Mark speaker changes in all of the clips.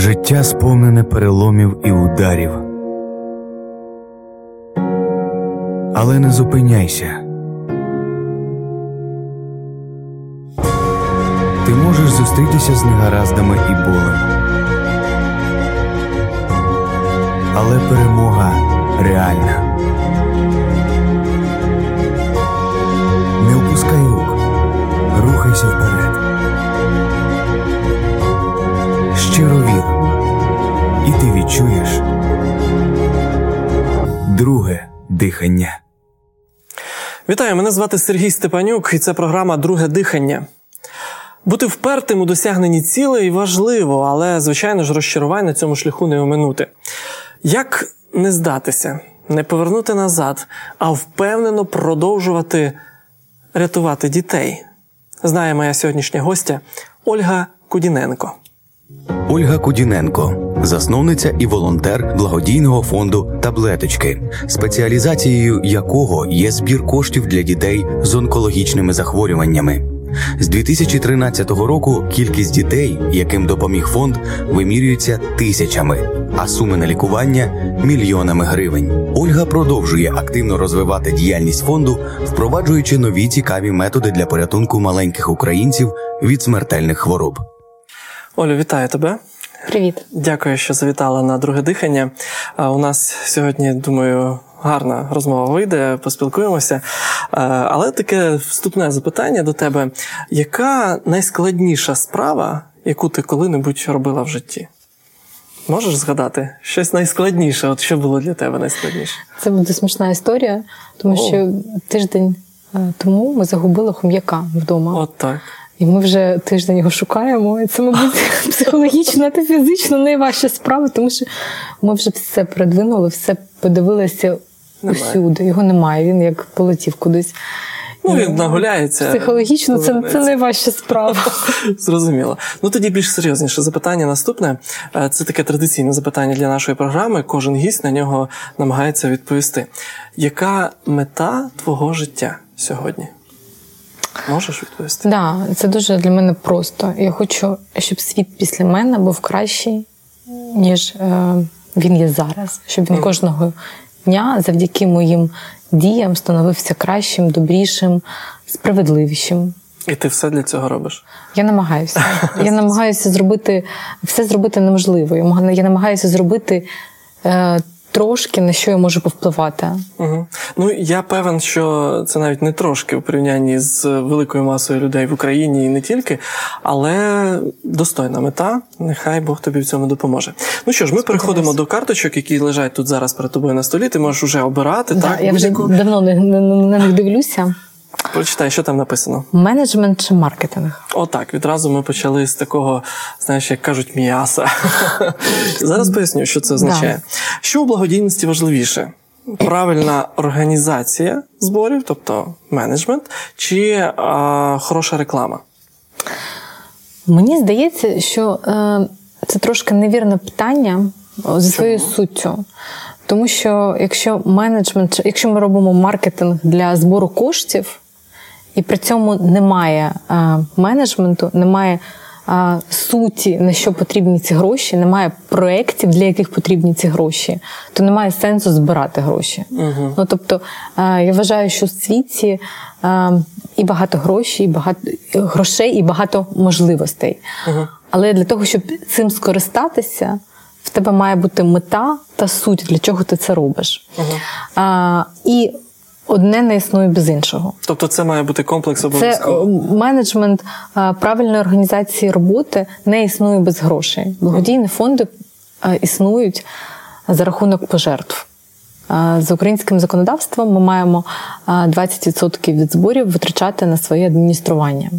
Speaker 1: Життя сповнене переломів і ударів. Але не зупиняйся. Ти можеш зустрітися з негараздами і болем. Але перемога реальна. Відчуєш друге дихання.
Speaker 2: Вітаю, мене звати Сергій Степанюк, і це програма Друге дихання. Бути впертим у досягненні цілей важливо, але, звичайно ж, розчарувань на цьому шляху не оминути. Як не здатися, не повернути назад, а впевнено продовжувати рятувати дітей? Знає моя сьогоднішня гостя Ольга Кудіненко.
Speaker 1: Ольга Кудіненко, засновниця і волонтер благодійного фонду Таблеточки, спеціалізацією якого є збір коштів для дітей з онкологічними захворюваннями. З 2013 року кількість дітей, яким допоміг фонд, вимірюється тисячами, а суми на лікування мільйонами гривень. Ольга продовжує активно розвивати діяльність фонду, впроваджуючи нові цікаві методи для порятунку маленьких українців від смертельних хвороб.
Speaker 2: Олю, вітаю тебе.
Speaker 3: Привіт.
Speaker 2: Дякую, що завітала на друге дихання. У нас сьогодні, думаю, гарна розмова вийде, поспілкуємося. Але таке вступне запитання до тебе: яка найскладніша справа, яку ти коли-небудь робила в житті? Можеш згадати щось найскладніше? От що було для тебе найскладніше?
Speaker 3: Це буде смішна історія, тому О. що тиждень тому ми загубили хом'яка вдома.
Speaker 2: От так.
Speaker 3: І ми вже тиждень його шукаємо. І це, мабуть, психологічно та фізично найважча справа, тому що ми вже все передвинули, все подивилися немає. усюди. Його немає. Він як полетів кудись.
Speaker 2: Ну, він нагуляється.
Speaker 3: Психологічно це це найважча справа.
Speaker 2: Зрозуміло. Ну тоді більш серйозніше запитання наступне. Е, це таке традиційне запитання для нашої програми. Кожен гість на нього намагається відповісти. Яка мета твого життя сьогодні? Можеш відповісти?
Speaker 3: Так, да, це дуже для мене просто. Я хочу, щоб світ після мене був кращий, ніж е, він є зараз. Щоб він mm. кожного дня завдяки моїм діям становився кращим, добрішим, справедливішим.
Speaker 2: І ти все для цього робиш?
Speaker 3: Я намагаюся. Я намагаюся зробити все зробити неможливо. Я намагаюся зробити. Е, трошки на що я можу повпливати.
Speaker 2: Угу. Ну я певен, що це навіть не трошки у порівнянні з великою масою людей в Україні і не тільки, але достойна мета. Нехай Бог тобі в цьому допоможе. Ну що ж, ми переходимо до карточок, які лежать тут зараз перед тобою на столі. Ти можеш вже обирати.
Speaker 3: Да,
Speaker 2: так?
Speaker 3: Я вже давно не дивлюся.
Speaker 2: Прочитай, що там написано.
Speaker 3: Менеджмент чи маркетинг?
Speaker 2: Отак. Відразу ми почали з такого, знаєш, як кажуть, м'яса. Зараз поясню, що це означає. Що у благодійності важливіше? Правильна організація зборів, тобто менеджмент, чи а, хороша реклама?
Speaker 3: Мені здається, що е, це трошки невірне питання зі своєю суттю. Тому що якщо менеджмент, якщо ми робимо маркетинг для збору коштів, і при цьому немає а, менеджменту, немає а, суті, на що потрібні ці гроші, немає проєктів, для яких потрібні ці гроші, то немає сенсу збирати гроші. uh Ну тобто а, я вважаю, що в світі і багато грошей, і багато грошей, і багато можливостей. uh Але для того, щоб цим скористатися. В тебе має бути мета та суть, для чого ти це робиш. Uh-huh. А, І одне не існує без іншого.
Speaker 2: Тобто, це має бути комплекс обов'язково?
Speaker 3: Це менеджмент правильної організації роботи не існує без грошей. Благодійні фонди існують за рахунок пожертв. За українським законодавством ми маємо 20% від зборів витрачати на своє адміністрування.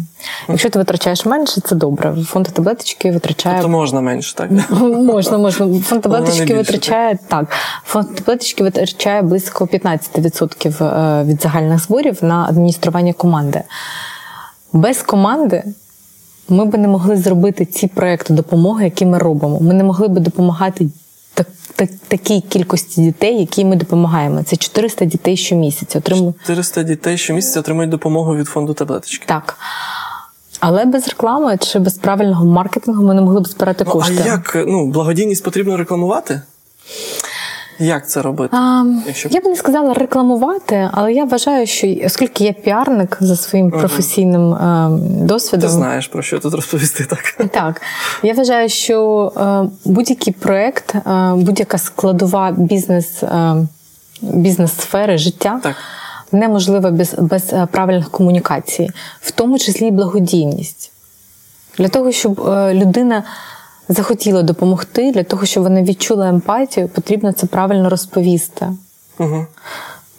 Speaker 3: Якщо ти витрачаєш менше, це добре. Фонд таблеточки витрачає.
Speaker 2: Тобто можна менше, так?
Speaker 3: Можна, можна. Фонд таблеточки витрачає так. Фонд таблеточки витрачає близько 15% е, від загальних зборів на адміністрування команди. Без команди. Ми би не могли зробити ці проекти допомоги, які ми робимо. Ми не могли би допомагати так, так, такій кількості дітей, які ми допомагаємо. Це 400 дітей щомісяця.
Speaker 2: Отримують 400 дітей щомісяця отримують допомогу від фонду таблеточки.
Speaker 3: Так. Але без реклами чи без правильного маркетингу ми не могли б збирати
Speaker 2: ну,
Speaker 3: кошти.
Speaker 2: А як ну, благодійність потрібно рекламувати? Як це робити?
Speaker 3: А, Якщо... Я б не сказала рекламувати, але я вважаю, що оскільки я піарник за своїм професійним е, досвідом.
Speaker 2: Ти знаєш про що тут розповісти так.
Speaker 3: Так. Я вважаю, що е, будь-який проєкт, е, будь-яка складова бізнес, е, бізнес-сфери життя.
Speaker 2: Так.
Speaker 3: Неможлива без без правильних комунікацій, в тому числі і благодійність. Для того, щоб людина захотіла допомогти, для того, щоб вона відчула емпатію, потрібно це правильно розповісти.
Speaker 2: Угу.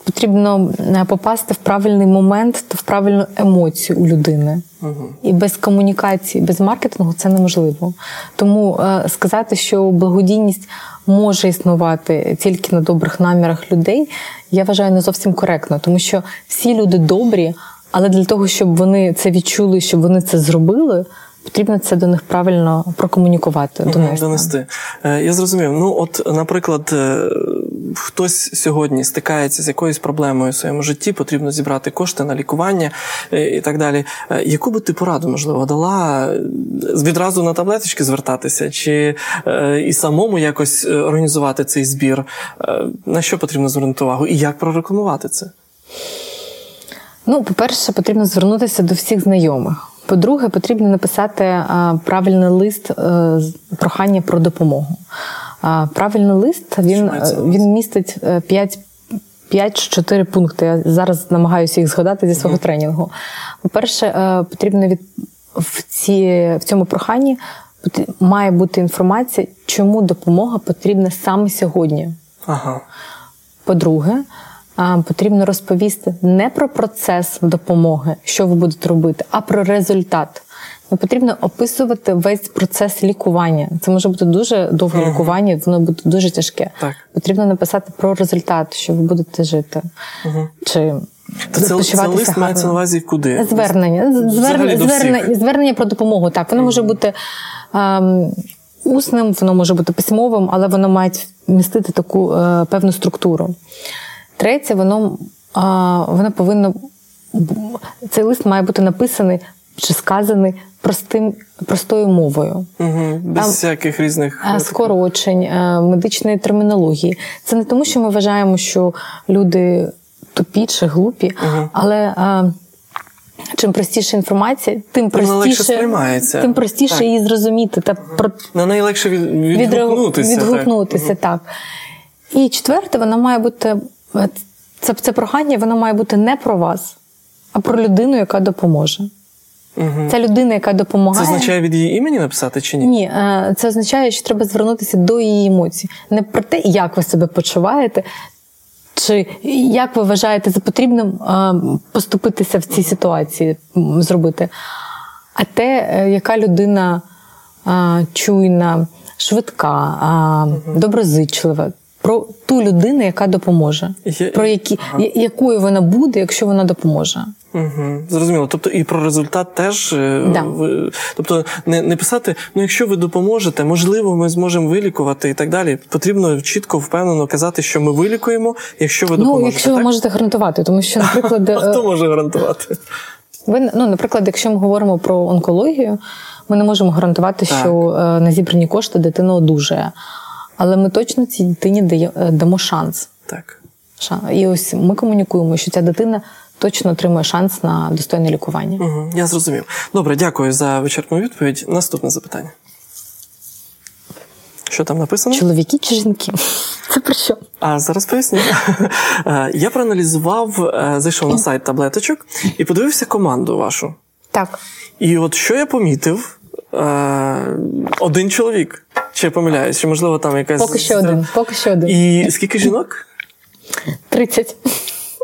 Speaker 3: Потрібно е, попасти в правильний момент та в правильну емоцію у людини.
Speaker 2: Угу.
Speaker 3: І без комунікації, без маркетингу це неможливо. Тому е, сказати, що благодійність може існувати тільки на добрих намірах людей, я вважаю не зовсім коректно, тому що всі люди добрі, але для того, щоб вони це відчули, щоб вони це зробили. Потрібно це до них правильно прокомунікувати. Донести.
Speaker 2: донести. Е, я зрозумів. Ну, от, наприклад, е, хтось сьогодні стикається з якоюсь проблемою в своєму житті, потрібно зібрати кошти на лікування е, і так далі. Яку би ти пораду, можливо, дала відразу на таблеточки звертатися, чи і самому якось організувати цей збір? На що потрібно звернути увагу і як прорекламувати це?
Speaker 3: Ну, по-перше, потрібно звернутися до всіх знайомих. По-друге, потрібно написати правильний лист е, прохання про допомогу. Правильний лист він він містить 5 5-4 пункти. Я зараз намагаюся їх згадати зі свого mm-hmm. тренінгу. По-перше, е, потрібно від в ці, в цьому проханні має бути інформація, чому допомога потрібна саме сьогодні.
Speaker 2: Ага.
Speaker 3: По-друге, потрібно розповісти не про процес допомоги, що ви будете робити, а про результат. Не потрібно описувати весь процес лікування. Це може бути дуже довге uh-huh. лікування, воно буде дуже тяжке.
Speaker 2: Так.
Speaker 3: Потрібно написати про результат, що ви будете жити.
Speaker 2: Uh-huh.
Speaker 3: Чи
Speaker 2: то це, це лист мається на увазі куди?
Speaker 3: Звернення. Звернення, звернення, звернення про допомогу. Так, воно uh-huh. може бути ем, усним, воно може бути письмовим, але воно має містити таку е, певну структуру. Третє, воно воно повинно цей лист має бути написаний чи сказаний простим, простою мовою.
Speaker 2: Угу, Без Там, всяких різних
Speaker 3: скорочень, медичної термінології. Це не тому, що ми вважаємо, що люди тупі чи глупі, угу. але. Чим простіша інформація, тим простіше тим простіше так. її зрозуміти та про
Speaker 2: на неї легше від, відгукнутися.
Speaker 3: Відгукнутися, так. так. І четверте, вона має бути це це прохання, воно має бути не про вас, а про людину, яка допоможе.
Speaker 2: Угу.
Speaker 3: Ця людина, яка допомагає.
Speaker 2: Це означає від її імені написати чи ні?
Speaker 3: Ні, е, це означає, що треба звернутися до її емоцій. Не про те, як ви себе почуваєте, чи як ви вважаєте за потрібним е, поступитися в цій ситуації, зробити. А те, е, яка людина чуйна, швидка, доброзичлива про ту людину, яка допоможе,
Speaker 2: Я...
Speaker 3: про які ага. якою вона буде, якщо вона допоможе.
Speaker 2: Угу, Зрозуміло. Тобто і про результат теж е,
Speaker 3: да.
Speaker 2: ви, тобто не не писати, ну якщо ви допоможете, можливо, ми зможемо вилікувати і так далі. Потрібно чітко впевнено казати, що ми вилікуємо, якщо ви допоможете.
Speaker 3: Ну, якщо
Speaker 2: так?
Speaker 3: ви можете гарантувати, тому що, наприклад,
Speaker 2: А хто може гарантувати?
Speaker 3: Ви ну, наприклад, якщо ми говоримо про онкологію, ми не можемо гарантувати, так. що е, на зібрані кошти дитина одужає. Але ми точно цій дитині е, дамо шанс.
Speaker 2: Так.
Speaker 3: І ось ми комунікуємо, що ця дитина точно отримує шанс на достойне лікування.
Speaker 2: Угу, Я зрозумів. Добре, дякую за вичерпну відповідь. Наступне запитання. Що там написано?
Speaker 3: Чоловіки чи жінки? Це про що?
Speaker 2: А зараз поясню. Е, я проаналізував, е, зайшов на сайт таблеточок і подивився команду вашу.
Speaker 3: Так.
Speaker 2: І от що я помітив, один чоловік. Чи я помиляюсь? Чи можливо там якась.
Speaker 3: Поки що один. Поки що один.
Speaker 2: І скільки жінок?
Speaker 3: Тридцять.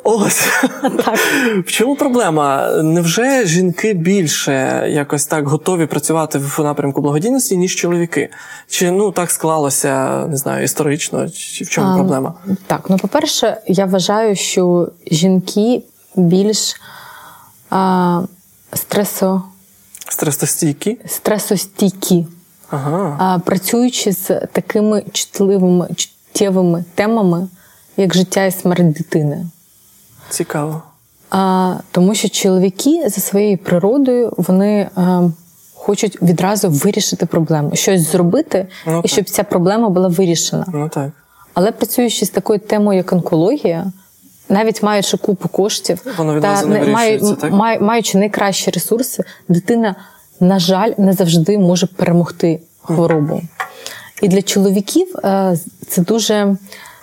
Speaker 2: Ось.
Speaker 3: Так.
Speaker 2: В чому проблема? Невже жінки більше якось так готові працювати в напрямку благодійності, ніж чоловіки? Чи ну так склалося, не знаю, історично, чи в чому а, проблема?
Speaker 3: Так, ну по-перше, я вважаю, що жінки більш а, стресо...
Speaker 2: стресостійкі?
Speaker 3: Стресостійкі
Speaker 2: ага.
Speaker 3: працюючи з такими чутливими чуттєвими темами, як життя і смерть дитини.
Speaker 2: Цікаво.
Speaker 3: А, Тому що чоловіки за своєю природою вони а, хочуть відразу вирішити проблему, щось зробити,
Speaker 2: Ну,
Speaker 3: і щоб ця проблема була вирішена.
Speaker 2: Ну так.
Speaker 3: Але працюючи з такою темою, як онкологія, навіть маючи купу коштів
Speaker 2: Воно відразу не
Speaker 3: не-
Speaker 2: так?
Speaker 3: май- маючи найкращі ресурси, дитина, на жаль, не завжди може перемогти хворобу. І для чоловіків е, це дуже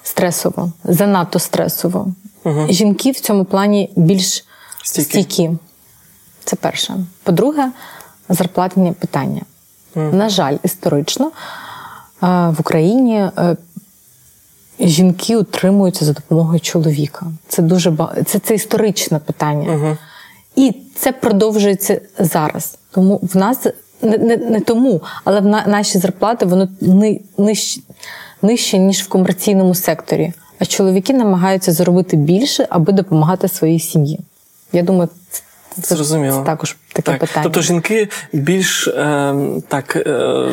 Speaker 3: стресово, занадто стресово. Жінки в цьому плані більш
Speaker 2: Стійкі.
Speaker 3: стійкі. Це перше. По-друге, зарплатні питання. На жаль, історично е, в Україні е, жінки утримуються за допомогою чоловіка. Це дуже ба... це, це історичне питання. І це продовжується зараз. Тому в нас не, не, не тому, але в на, наші зарплати воно ни, нижче, нижче, ніж в комерційному секторі. А чоловіки намагаються заробити більше, аби допомагати своїй сім'ї. Я думаю,
Speaker 2: Зрозуміло.
Speaker 3: це також таке
Speaker 2: так.
Speaker 3: питання.
Speaker 2: Тобто жінки більш е, так е,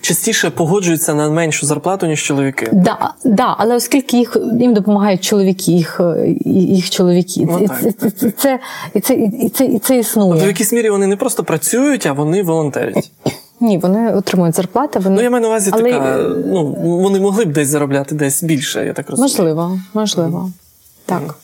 Speaker 2: частіше погоджуються на меншу зарплату, ніж чоловіки.
Speaker 3: Да, да, але оскільки їх їм допомагають чоловіки, їх, їх чоловіки,
Speaker 2: Ну,
Speaker 3: і
Speaker 2: так,
Speaker 3: це,
Speaker 2: так,
Speaker 3: це, це, і це, і це, і це існує.
Speaker 2: Тобто в якійсь мірі вони не просто працюють, а вони волонтерять.
Speaker 3: Ні, вони отримують зарплати. Вони
Speaker 2: Ну я маю на увазі
Speaker 3: але,
Speaker 2: така. Ну вони могли б десь заробляти десь більше, я так розумію.
Speaker 3: можливо, можливо. Так.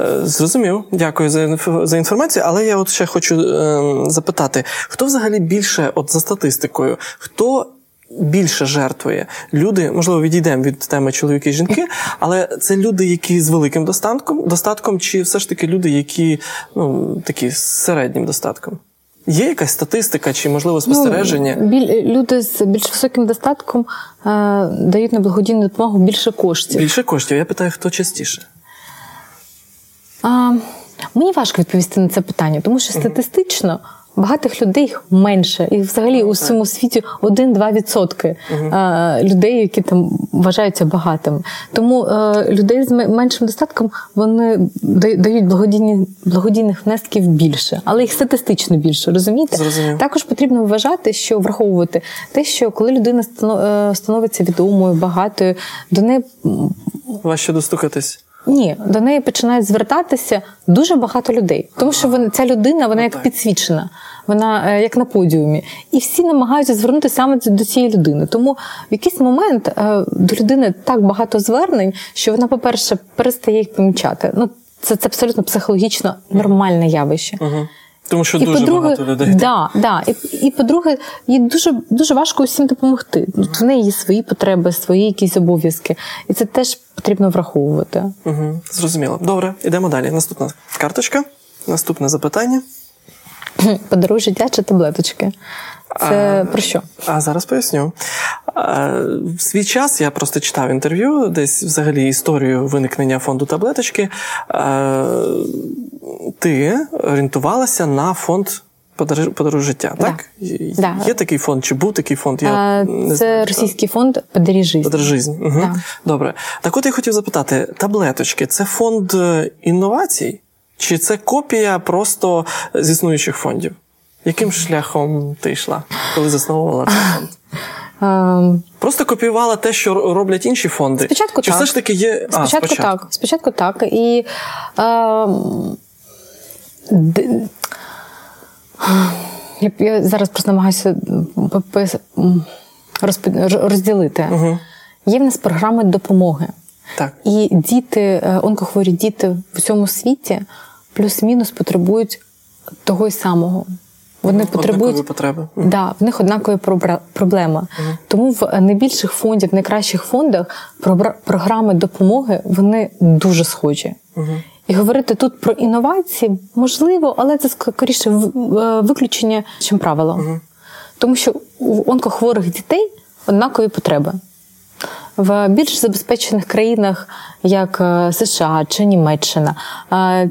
Speaker 2: Е, Зрозумів, дякую за за інформацію. Але я от ще хочу е, запитати: хто взагалі більше, от за статистикою, хто більше жертвує? Люди, можливо, відійдемо від теми чоловіки і жінки, але це люди, які з великим достатком, достатком, чи все ж таки люди, які ну такі з середнім достатком? Є якась статистика чи можливо спостереження?
Speaker 3: Ну, біль, люди з більш високим достатком е, дають на благодійну допомогу більше коштів.
Speaker 2: Більше коштів. Я питаю, хто частіше?
Speaker 3: А, мені важко відповісти на це питання, тому що статистично багатих людей їх менше, і взагалі у всьому світі 1-2 відсотки е, людей, які там вважаються багатими. Тому е, людей з меншим достатком вони да- дають благодійні благодійних внесків більше, але їх статистично більше. Розумієте?
Speaker 2: Зрозумів.
Speaker 3: Також потрібно вважати, що враховувати те, що коли людина е, становиться відомою, багатою, до неї
Speaker 2: Важче достукатись.
Speaker 3: Ні, до неї починають звертатися дуже багато людей, тому що вона ця людина, вона як підсвічена, вона е, як на подіумі, і всі намагаються звернутися саме до цієї людини. Тому в якийсь момент е, до людини так багато звернень, що вона, по-перше, перестає їх помічати. Ну це, це абсолютно психологічно нормальне явище.
Speaker 2: Угу. Тому що
Speaker 3: І
Speaker 2: дуже
Speaker 3: по-друге,
Speaker 2: багато людей.
Speaker 3: да, да. І, і по-друге, їй дуже дуже важко усім допомогти. От В неї є свої потреби, свої якісь обов'язки, і це теж потрібно враховувати.
Speaker 2: Угу, зрозуміло. Добре, йдемо далі. Наступна карточка. Наступне запитання.
Speaker 3: Подаруй життя чи таблеточки. Це про що?
Speaker 2: А зараз поясню. В свій час я просто читав інтерв'ю, десь взагалі історію виникнення фонду таблеточки. Ти орієнтувалася на фонд «Подаруй- життя,
Speaker 3: Да.
Speaker 2: так? Є-
Speaker 3: Да.
Speaker 2: Є такий фонд, чи був такий фонд? Я
Speaker 3: А,
Speaker 2: не
Speaker 3: Це
Speaker 2: знаю.
Speaker 3: російський фонд «Подари жизнь».
Speaker 2: Угу.
Speaker 3: Да.
Speaker 2: Добре. Так от я хотів запитати: таблеточки це фонд е, інновацій? Чи це копія просто з існуючих фондів? Яким шляхом ти йшла, коли засновувала цей фонд?
Speaker 3: Ем,
Speaker 2: Просто копіювала те, що роблять інші фонди?
Speaker 3: Спочатку
Speaker 2: Чи
Speaker 3: так.
Speaker 2: все ж таки є.
Speaker 3: Спочатку,
Speaker 2: а,
Speaker 3: так. Спочатку так. І ем, д- я, я зараз просто намагаюся розпи- розділити.
Speaker 2: Угу.
Speaker 3: Є в нас програми допомоги.
Speaker 2: Так.
Speaker 3: І діти, е, онкохворі діти в усьому світі плюс-мінус потребують того й самого. Вони потребують
Speaker 2: потреби.
Speaker 3: Да, в них однакова пробра- проблема. Тому в найбільших фондів, найкращих фондах програми допомоги вони дуже схожі. І говорити тут про інновації можливо, але це скоріше е, виключення, чим правило. Тому що у онкохворих дітей однакові потреби. В більш забезпечених країнах, як е, США чи Німеччина,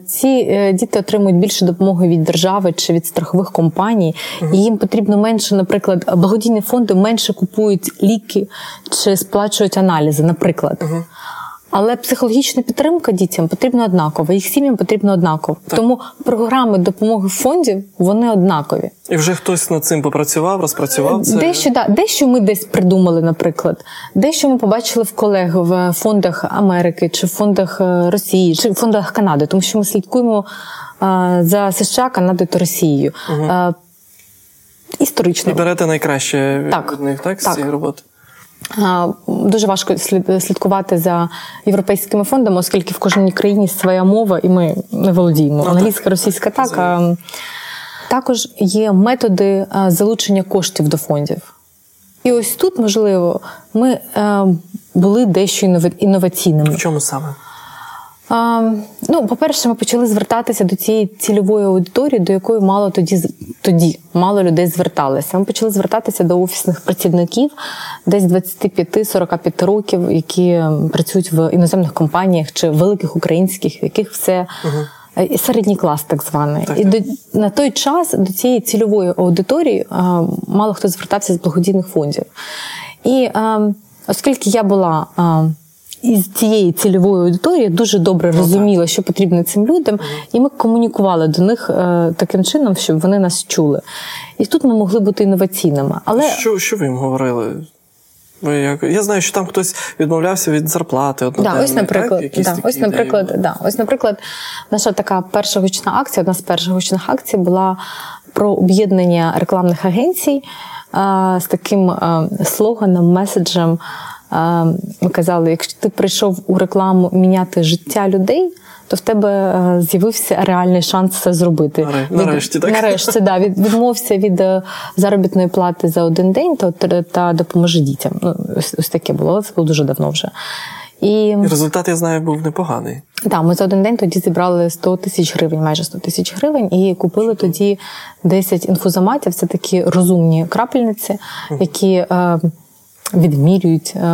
Speaker 3: ці е, діти отримують більше допомоги від держави чи від страхових компаній, і їм потрібно менше, наприклад, благодійні фонди менше купують ліки чи сплачують аналізи, наприклад. Але психологічна підтримка дітям потрібна однакова, їх сім'ям потрібно однаково.
Speaker 2: Так.
Speaker 3: Тому програми допомоги фондів вони однакові.
Speaker 2: І вже хтось над цим попрацював, розпрацював це.
Speaker 3: Дещо да, дещо ми десь придумали, наприклад, дещо ми побачили в колег в фондах Америки, чи в фондах е, Росії, чи в фондах Канади, тому що ми слідкуємо е, за США, Канадою та Росією. Е, Історично
Speaker 2: І берете найкраще
Speaker 3: Так.
Speaker 2: від них, так, з цієї роботи.
Speaker 3: Дуже важко слідкувати за європейськими фондами, оскільки в кожній країні своя мова, і ми не володіємо.
Speaker 2: Ну,
Speaker 3: Англійська,
Speaker 2: так.
Speaker 3: російська так. а, Також є методи залучення коштів до фондів. І ось тут, можливо, ми е, були дещо інноваційними.
Speaker 2: В чому саме?
Speaker 3: А, ну, по-перше, ми почали звертатися до цієї цільової аудиторії, до якої мало тоді тоді мало людей зверталися. Ми почали звертатися до офісних працівників десь 25-45 років, які працюють в іноземних компаніях чи великих українських, в яких все. е, Середній клас, так званий,
Speaker 2: Так,
Speaker 3: і до на той час до цієї цільової аудиторії а, мало хто звертався з благодійних фондів. І а, оскільки я була а, із цієї цільової аудиторії, дуже добре розуміла, що потрібно цим людям, і ми комунікували до них е, таким чином, щоб вони нас чули. І тут ми могли бути інноваційними. Але
Speaker 2: Що, що ви їм говорили? Я знаю, що там хтось відмовлявся від зарплати.
Speaker 3: Да, ось, наприклад,
Speaker 2: так?
Speaker 3: Да, ось, наприклад, да, ось, наприклад, наша така перша гучна акція, одна з перших гучних акцій була про об'єднання рекламних агенцій а, з таким а, слоганом, меседжем. Ми казали, якщо ти прийшов у рекламу міняти життя людей. То в тебе е, з'явився реальний шанс це зробити. Від-
Speaker 2: нарешті, так?
Speaker 3: Нарешті, да, від, відмовся від е, заробітної плати за один день та, та допоможи дітям. Ну, ось, ось таке було, але це було дуже давно вже. І
Speaker 2: результат, я знаю, був непоганий.
Speaker 3: так, ми за один день тоді зібрали 100 тисяч гривень, майже 100 тисяч гривень, і купили тоді 10 інфузоматів. Це такі розумні крапельниці, які е, відмірюють. Е,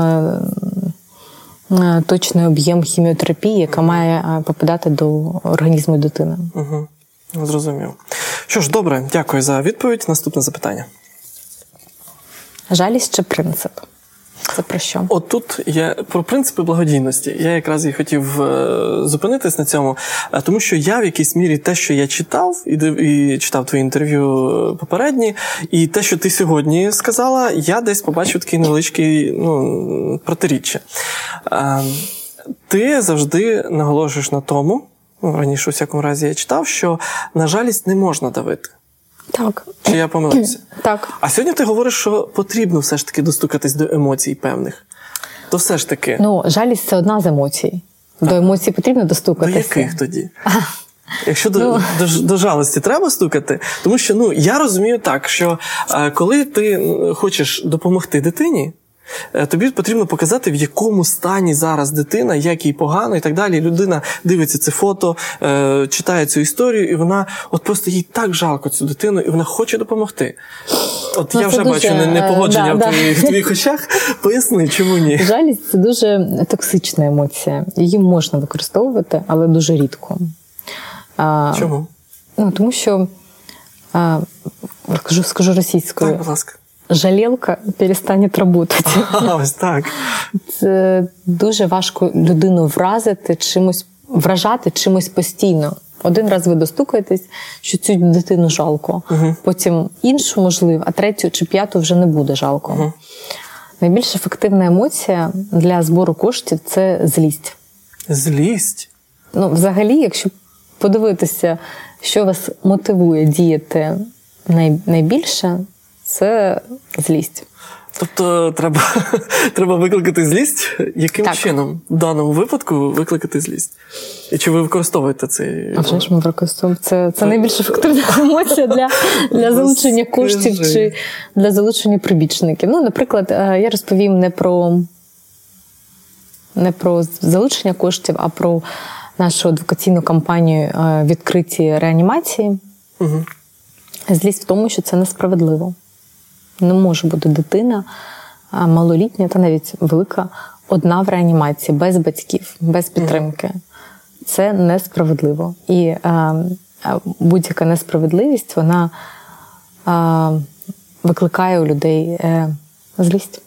Speaker 3: е, Точний об'єм хіміотерапії, яка має е, попадати до організму дитини.
Speaker 2: Угу. Зрозумів. Що ж, добре, дякую за відповідь. Наступне запитання.
Speaker 3: Жалість чи принцип? Це про що?
Speaker 2: От тут є про принципи благодійності. Я якраз і хотів е, зупинитись на цьому, е, тому що я в якійсь мірі те, що я читав, і, і читав твої інтерв'ю е, попередні, і те, що ти сьогодні сказала, я десь побачив такий невеличкий ну, протиріччя. Ти завжди наголошуєш на тому, ну, раніше, у всякому разі, я читав, що на жалість не можна давити.
Speaker 3: Так.
Speaker 2: Чи я помилився?
Speaker 3: Так.
Speaker 2: А сьогодні ти говориш, що потрібно все ж таки достукатись до емоцій певних. То все ж таки,
Speaker 3: Ну, жалість це одна з емоцій. До емоцій потрібно
Speaker 2: до яких тоді? Якщо до,
Speaker 3: Ну.
Speaker 2: до, до жалості треба стукати, тому що ну я розумію так, що е, коли ти хочеш допомогти дитині, тобі потрібно показати, в якому стані зараз дитина, як їй погано і так далі. Людина дивиться це фото, е, читає цю історію, і вона от просто їй так жалко цю дитину, і вона хоче допомогти. От
Speaker 3: Ну,
Speaker 2: я вже
Speaker 3: дуже,
Speaker 2: бачу не-
Speaker 3: е,
Speaker 2: непогодження
Speaker 3: да,
Speaker 2: в,
Speaker 3: да.
Speaker 2: твоїх, в твоїх очах. Поясни, чому ні?
Speaker 3: Жалість це дуже токсична емоція. Її можна використовувати, але дуже рідко.
Speaker 2: Чому?
Speaker 3: Ну, тому що а, скажу, скажу російською,
Speaker 2: Так, будь ласка.
Speaker 3: Жалілка перестане работати.
Speaker 2: А, ось так.
Speaker 3: Це дуже важко людину вразити чимось, вражати чимось постійно. Один раз ви достукаєтесь, що цю дитину жалко, потім іншу, можливо, а третю чи п'яту вже не буде жалко. Найбільш ефективна емоція для збору коштів це злість.
Speaker 2: Злість.
Speaker 3: Ну, взагалі, якщо подивитися, що вас мотивує діяти найбільше, це злість.
Speaker 2: Тобто треба, треба викликати злість. Яким
Speaker 3: Так.
Speaker 2: чином в даному випадку викликати злість? І чи ви використовуєте цей.
Speaker 3: А вже ж ми використовуємо. Це, це найбільш ефективна емоція для, для залучення коштів чи для залучення прибічників. Ну, наприклад, е, я розповім не про, не про залучення коштів, а про нашу адвокаційну кампанію е, відкриті реанімації.
Speaker 2: Угу.
Speaker 3: Злість в тому, що це несправедливо. Не може бути дитина малолітня та навіть велика одна в реанімації, без батьків, без підтримки. Це несправедливо. І е, е, будь-яка несправедливість вона е, викликає у людей е, злість.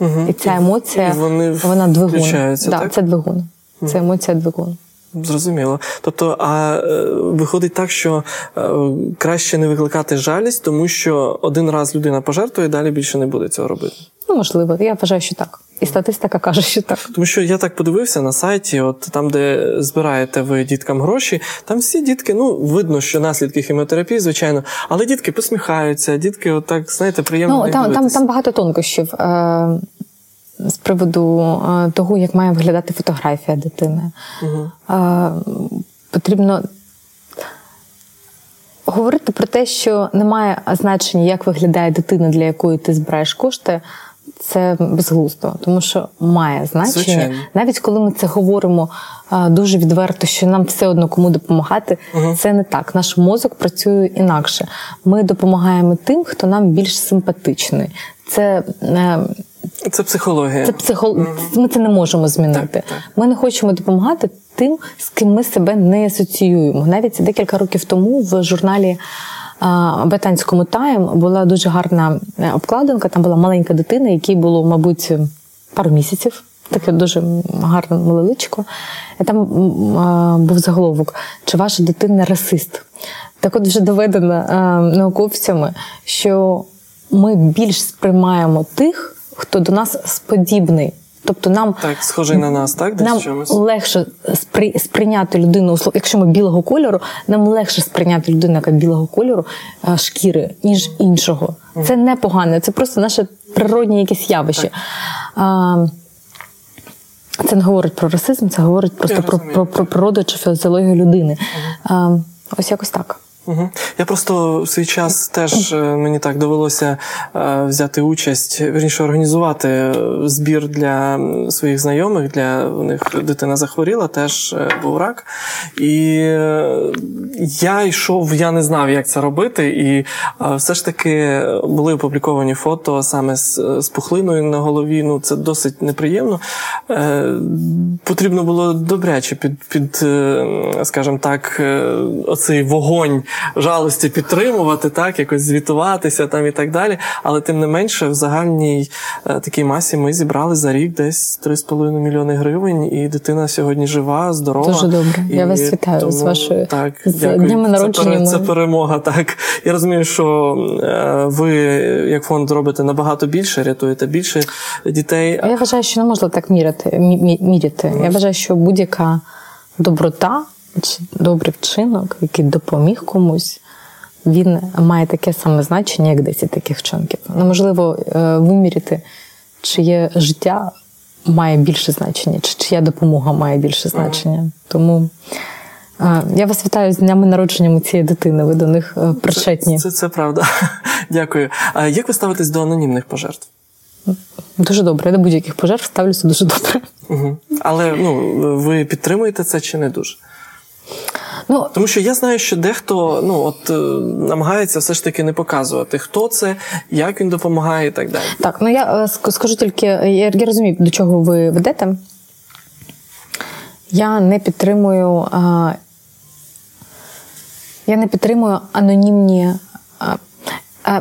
Speaker 2: Угу.
Speaker 3: І ця емоція,
Speaker 2: і вони
Speaker 3: вона двигун. да,
Speaker 2: так?
Speaker 3: Це двигун. Це емоція двигун.
Speaker 2: Зрозуміло. Тобто, а е, виходить так, що е, краще не викликати жалість, тому що один раз людина пожертвує, далі більше не буде цього робити.
Speaker 3: Ну, можливо, я вважаю, що так. І статистика каже, що так.
Speaker 2: Тому що я так подивився на сайті, от там, де збираєте ви діткам гроші, там всі дітки, ну видно, що наслідки хіміотерапії, звичайно, але дітки посміхаються, дітки, отак, знаєте, приємно.
Speaker 3: Ну, там, там, там багато тонкощів. Е- з приводу того, як має виглядати фотографія дитини.
Speaker 2: Угу.
Speaker 3: Потрібно говорити про те, що немає значення, як виглядає дитина, для якої ти збираєш кошти. Це безглуздо, тому що має значення,
Speaker 2: Звичайно.
Speaker 3: навіть коли ми це говоримо а, дуже відверто, що нам все одно кому допомагати,
Speaker 2: Угу.
Speaker 3: це не так. Наш мозок працює інакше. Ми допомагаємо тим, хто нам більш симпатичний. Це е,
Speaker 2: Це психологія.
Speaker 3: це психо... Ми це не можемо змінити.
Speaker 2: Так, так.
Speaker 3: Ми не хочемо допомагати тим, з ким ми себе не асоціюємо. Навіть декілька років тому в журналі британському Тайм була дуже гарна е, обкладинка. Там була маленька дитина, якій було, мабуть, пару місяців. Таке дуже гарне малеличко. І там а, був заголовок: чи ваша дитина расист? Так от вже доведено а, науковцями, що ми більш сприймаємо тих, хто до нас сподібний. Тобто нам,
Speaker 2: Так, схожий на нас, так? Десь
Speaker 3: нам
Speaker 2: чомусь.
Speaker 3: легше спри, сприйняти людину, якщо ми білого кольору, нам легше сприйняти людину, яка білого кольору шкіри, ніж іншого. Це не погано, це просто наше природні якесь явище. А, це не говорить про расизм, це говорить просто про, про, про природу чи фізіологію людини. А, ось якось так.
Speaker 2: Угу. Я просто в свій час теж е, мені так довелося е, взяти участь, вірніше організувати е, збір для своїх знайомих. Для них дитина захворіла, теж був рак. І я йшов, я не знав, як це робити. І все ж таки були опубліковані фото саме з, з пухлиною на голові. Ну це досить неприємно. Потрібно було добряче під, під скажімо так, оцей вогонь жалості підтримувати, так, якось звітуватися там і так далі. Але тим не менше, в загальній е, такій масі ми зібрали за рік десь 3,5 мільйони гривень, і дитина сьогодні жива, здорова.
Speaker 3: Дуже добре. Я вас вітаю з вашою-
Speaker 2: так,
Speaker 3: з
Speaker 2: дякую.
Speaker 3: днями народження
Speaker 2: пере- Це, перемога. Так я розумію, що е, ви як фонд робите набагато більше, рятуєте більше дітей.
Speaker 3: Я вважаю, що не можна так міряти. мі- мі- міряти. Я вважаю, що будь-яка доброта добрий вчинок, який допоміг комусь, він має таке саме значення, як 10 таких вчинків. Неможливо е, виміряти, чиє життя має більше значення, чи чия допомога має більше значення. Тому е, я вас вітаю з днями народження цієї дитини. Ви до них е, причетні.
Speaker 2: Це, це, це правда. Дякую. А як ви ставитесь до анонімних пожертв?
Speaker 3: Дуже добре. Я до будь-яких пожертв ставлюся дуже добре.
Speaker 2: Угу. Але ну, ви підтримуєте це чи не дуже?
Speaker 3: Ну,
Speaker 2: Тому що я знаю, що дехто ну, от, е, намагається все ж таки не показувати, хто це, як він допомагає і так далі.
Speaker 3: Так, ну я е, скажу тільки, я, я розумію, до чого ви ведете. Я не підтримую. А, я не підтримую анонімні. А, а,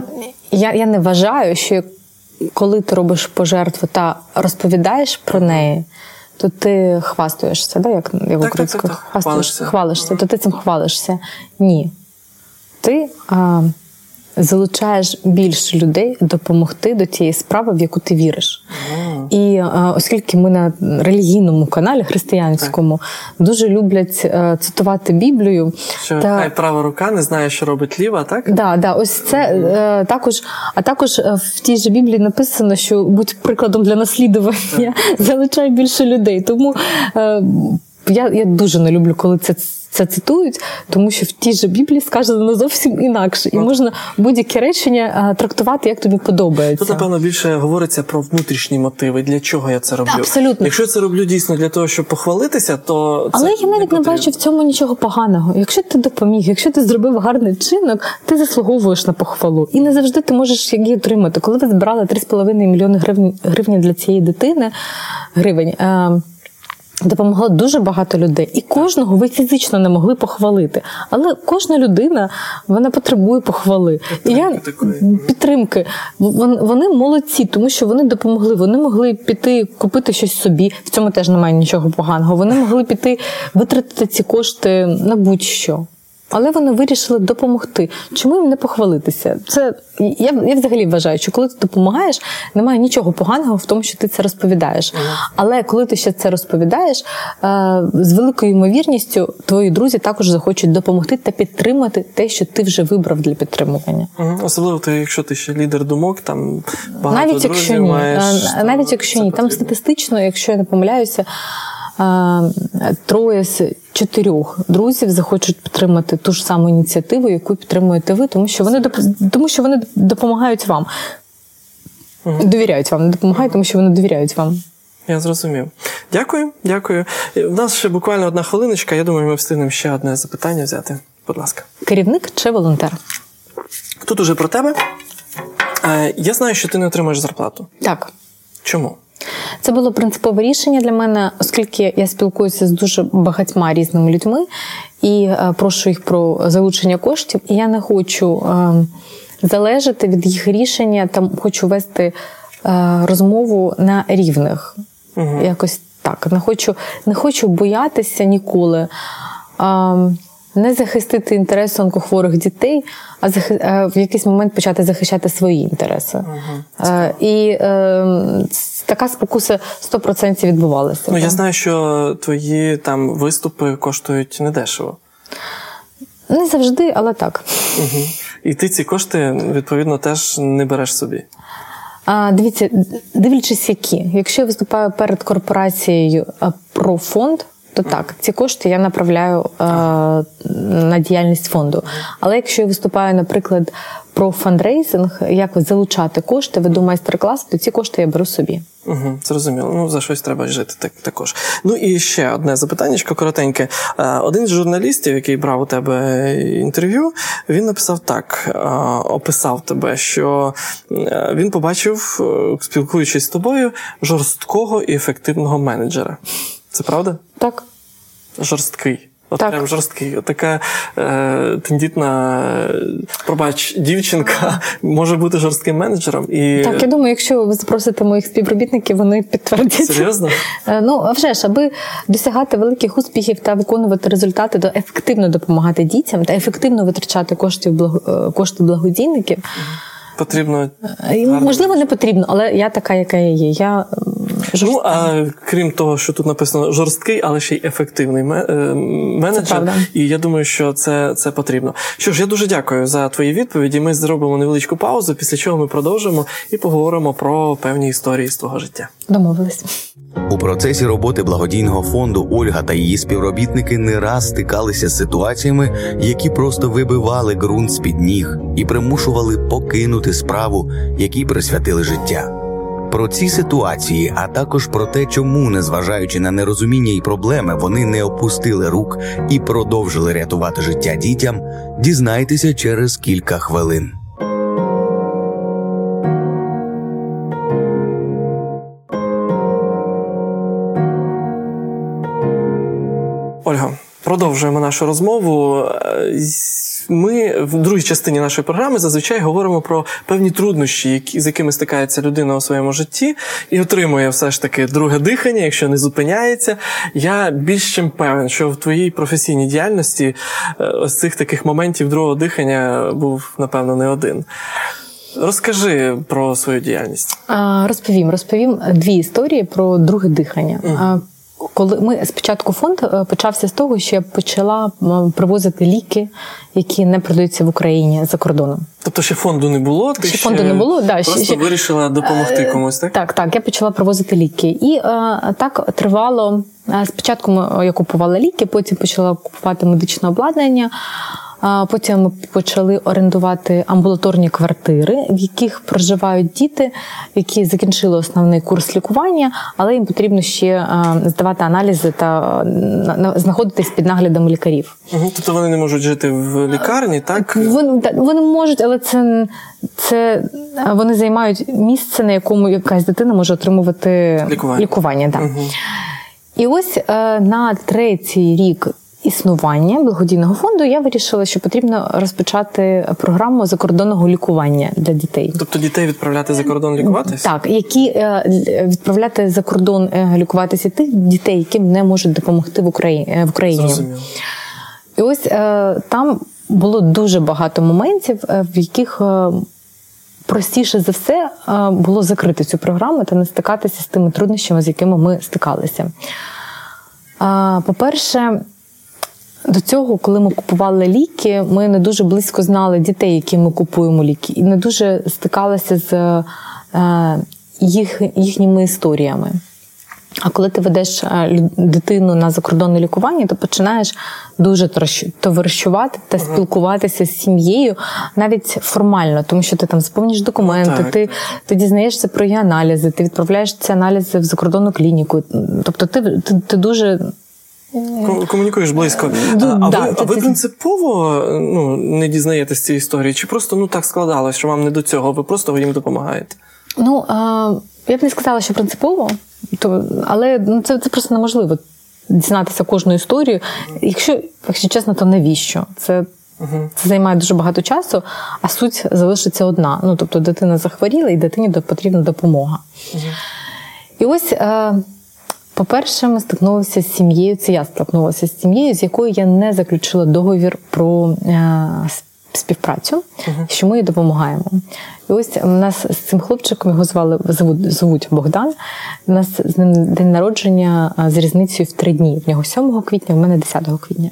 Speaker 3: я, я не вважаю, що коли ти робиш пожертву та розповідаєш про неї, то ти хвастуєшся, да? як, як
Speaker 2: так,
Speaker 3: українською?
Speaker 2: так, так. Хвалишся.
Speaker 3: хвалишся, то ти цим хвалишся. Ні. Ти а, залучаєш більше людей допомогти до тієї справи, в яку ти віриш. І оскільки ми на релігійному каналі християнському дуже люблять е, цитувати Біблію,
Speaker 2: Що
Speaker 3: та-
Speaker 2: хай права рука не знає, що робить ліва, так?
Speaker 3: Да, да, ось це е, також. А також е, в тій же Біблії написано, що будь прикладом для наслідування, залучай більше людей. Тому е, я, я дуже не люблю, коли це. Це цитують, тому що в тій же Біблії сказано зовсім інакше, і можна будь-яке речення е, трактувати, як тобі подобається.
Speaker 2: Тут, напевно, більше говориться про внутрішні мотиви, для чого я це роблю.
Speaker 3: Абсолютно.
Speaker 2: Якщо я це роблю дійсно для того, щоб похвалитися, то це
Speaker 3: Але я навіть не
Speaker 2: потрібно.
Speaker 3: бачу в цьому нічого поганого. Якщо ти допоміг, якщо ти зробив гарний вчинок, ти заслуговуєш на похвалу. І не завжди ти можеш її отримати. Коли ви збирали 3,5 мільйони гривень, гривень для цієї дитини, гривень. Е- Допомогло дуже багато людей, і кожного ви фізично не могли похвалити. Але кожна людина вона потребує похвали. І я підтримки. Вони молодці, тому що вони допомогли. Вони могли піти купити щось собі. В цьому теж немає нічого поганого. Вони могли піти витратити ці кошти на будь-що але вони вирішили допомогти. Чому їм не похвалитися? Це я я взагалі вважаю, що коли ти допомагаєш, немає нічого поганого в тому, що ти це розповідаєш. Але коли ти ще це розповідаєш, е, з великою ймовірністю твої друзі також захочуть допомогти та підтримати те, що ти вже вибрав для підтримування.
Speaker 2: Особливо ти, якщо ти ще лідер думок, там багато
Speaker 3: навіть
Speaker 2: друзів
Speaker 3: якщо ні,
Speaker 2: маєш,
Speaker 3: навіть якщо ні, там статистично, якщо я не помиляюся. Троє з чотирьох друзів захочуть підтримати ту ж саму ініціативу, яку підтримуєте ви, тому що вони тому що вони допомагають вам. Довіряють вам, не допомагають, тому що вони довіряють вам.
Speaker 2: Я зрозумів. Дякую, дякую. У нас ще буквально одна хвилиночка. Я думаю, ми встигнемо ще одне запитання взяти. Будь ласка.
Speaker 3: Керівник чи волонтер?
Speaker 2: Тут уже про тебе. Е, я знаю, що ти не отримаєш зарплату.
Speaker 3: Так.
Speaker 2: Чому?
Speaker 3: Це було принципове рішення для мене, оскільки я спілкуюся з дуже багатьма різними людьми і е, прошу їх про залучення коштів. І я не хочу е, залежати від їх рішення, там хочу вести е, розмову на рівних. Угу. Якось так. Не хочу, не хочу боятися ніколи. Не захистити інтереси онкохворих дітей, а в якийсь момент почати захищати свої інтереси. Uh-huh. І е, така спокуса 100% відбувалася.
Speaker 2: Ну, я знаю, що твої там виступи коштують недешево.
Speaker 3: Не завжди, але так.
Speaker 2: Угу. І ти ці кошти, відповідно, теж не береш собі.
Speaker 3: А, Дивіться, дивлячись, які. Якщо я виступаю перед корпорацією про фонд, то так, ці кошти я направляю е, на діяльність фонду. Але якщо я виступаю, наприклад, про фандрейзинг, як залучати кошти, веду майстер-клас, то ці кошти я беру собі.
Speaker 2: Угу, Зрозуміло. Ну за щось треба жити так також. Ну і ще одне запитання, коротеньке. Е, один з журналістів, який брав у тебе інтерв'ю, він написав так: е, описав тебе, що е, він побачив, спілкуючись з тобою, жорсткого і ефективного менеджера. Це правда?
Speaker 3: Так.
Speaker 2: Жорсткий. От так. прям жорсткий. От така е, тендітна, пробач, дівчинка може бути жорстким менеджером. І...
Speaker 3: Так, я думаю, якщо ви запросите моїх співробітників, вони підтвердять.
Speaker 2: Серйозно?
Speaker 3: Е, ну, а вже ж, аби досягати великих успіхів та виконувати результати, то ефективно допомагати дітям та ефективно витрачати кошти, благо... Е, кошти благодійників.
Speaker 2: Потрібно.
Speaker 3: Е, можливо, не потрібно, але я така, яка я є. Я
Speaker 2: Ну, а крім того, що тут написано жорсткий, але ще й ефективний е, менеджер. І я думаю, що це це потрібно. Що ж, я дуже дякую за твої відповіді. Ми зробимо невеличку паузу, після чого ми продовжимо і поговоримо про певні історії з твого життя.
Speaker 3: Домовились.
Speaker 1: У процесі роботи благодійного фонду Ольга та її співробітники не раз стикалися з ситуаціями, які просто вибивали ґрунт з під ніг і примушували покинути справу, якій присвятили життя. Про ці ситуації, а також про те, чому, незважаючи на нерозуміння і проблеми, вони не опустили рук і продовжили рятувати життя дітям, дізнайтеся через кілька хвилин.
Speaker 2: Продовжуємо нашу розмову. Ми в другій частині нашої програми зазвичай говоримо про певні труднощі, які, з якими стикається людина у своєму житті, і отримує все ж таки друге дихання, якщо не зупиняється. Я більш чим певен, що в твоїй професійній діяльності е, ось цих таких моментів другого дихання був, напевно, не один. Розкажи про свою діяльність.
Speaker 3: Розповім, розповім дві історії про друге дихання. Mm коли ми спочатку фонд е, почався з того, що я почала привозити ліки, які не продаються в Україні за кордоном.
Speaker 2: Тобто ще фонду не було? Ти
Speaker 3: ще фонду не було, да
Speaker 2: просто
Speaker 3: ще
Speaker 2: вирішила допомогти е, комусь, так?
Speaker 3: Так, так. Я почала привозити ліки, і е, так тривало. Спочатку спочатку я купувала ліки, потім почала купувати медичне обладнання. Потім ми почали орендувати амбулаторні квартири, в яких проживають діти, які закінчили основний курс лікування, але їм потрібно ще здавати аналізи та знаходитись під наглядом лікарів.
Speaker 2: Тобто вони не можуть жити в лікарні, так?
Speaker 3: Вони вони можуть, але це це вони займають місце, на якому якась дитина може отримувати лікування. лікування да. Угу. І ось е, на третій рік існування благодійного фонду я вирішила, що потрібно розпочати програму закордонного лікування для дітей.
Speaker 2: Тобто дітей відправляти за кордон лікуватися?
Speaker 3: Так, які е, відправляти за кордон е, лікуватися тих дітей, яким не можуть допомогти в Україні в Україні.
Speaker 2: Зрозуміло.
Speaker 3: І ось е, там було дуже багато моментів, е, в яких е, простіше за все е, було закрити цю програму та не стикатися з тими труднощами, з якими ми стикалися. Е, По-перше, до цього, коли ми купували ліки, ми не дуже близько знали дітей, які ми купуємо ліки, і не дуже стикалися з е, їх, їхніми історіями. А коли ти ведеш е, дитину на закордонне лікування, то починаєш дуже товаришувати та спілкуватися з сім'єю навіть формально, тому що ти там сповнюєш документи,
Speaker 2: так.
Speaker 3: ти, ти дізнаєшся про її аналізи, ти відправляєш ці аналізи в закордонну клініку. Тобто ти, ти, ти дуже.
Speaker 2: Комунікуєш близько. А,
Speaker 3: да,
Speaker 2: ви,
Speaker 3: це-
Speaker 2: а ви принципово ну, не дізнаєтесь цієї історії? Чи просто ну так складалось, що вам не до цього, ви просто їм допомагаєте?
Speaker 3: Ну, а, я б не сказала, що принципово, то, але ну, це, це просто неможливо дізнатися кожну історію. Якщо, якщо чесно, то навіщо? Це, це займає дуже багато часу, а суть залишиться одна. Ну, тобто дитина захворіла і дитині потрібна допомога. І ось, е, по-перше, ми стикнулися з сім'єю, це я стикнулася з сім'єю, з якою я не заключила договір про е, співпрацю, що ми їй допомагаємо. І ось у нас з цим хлопчиком його звали звуть, звуть Богдан. У нас з ним день народження з різницею в три дні. В нього 7 квітня, в мене 10 квітня.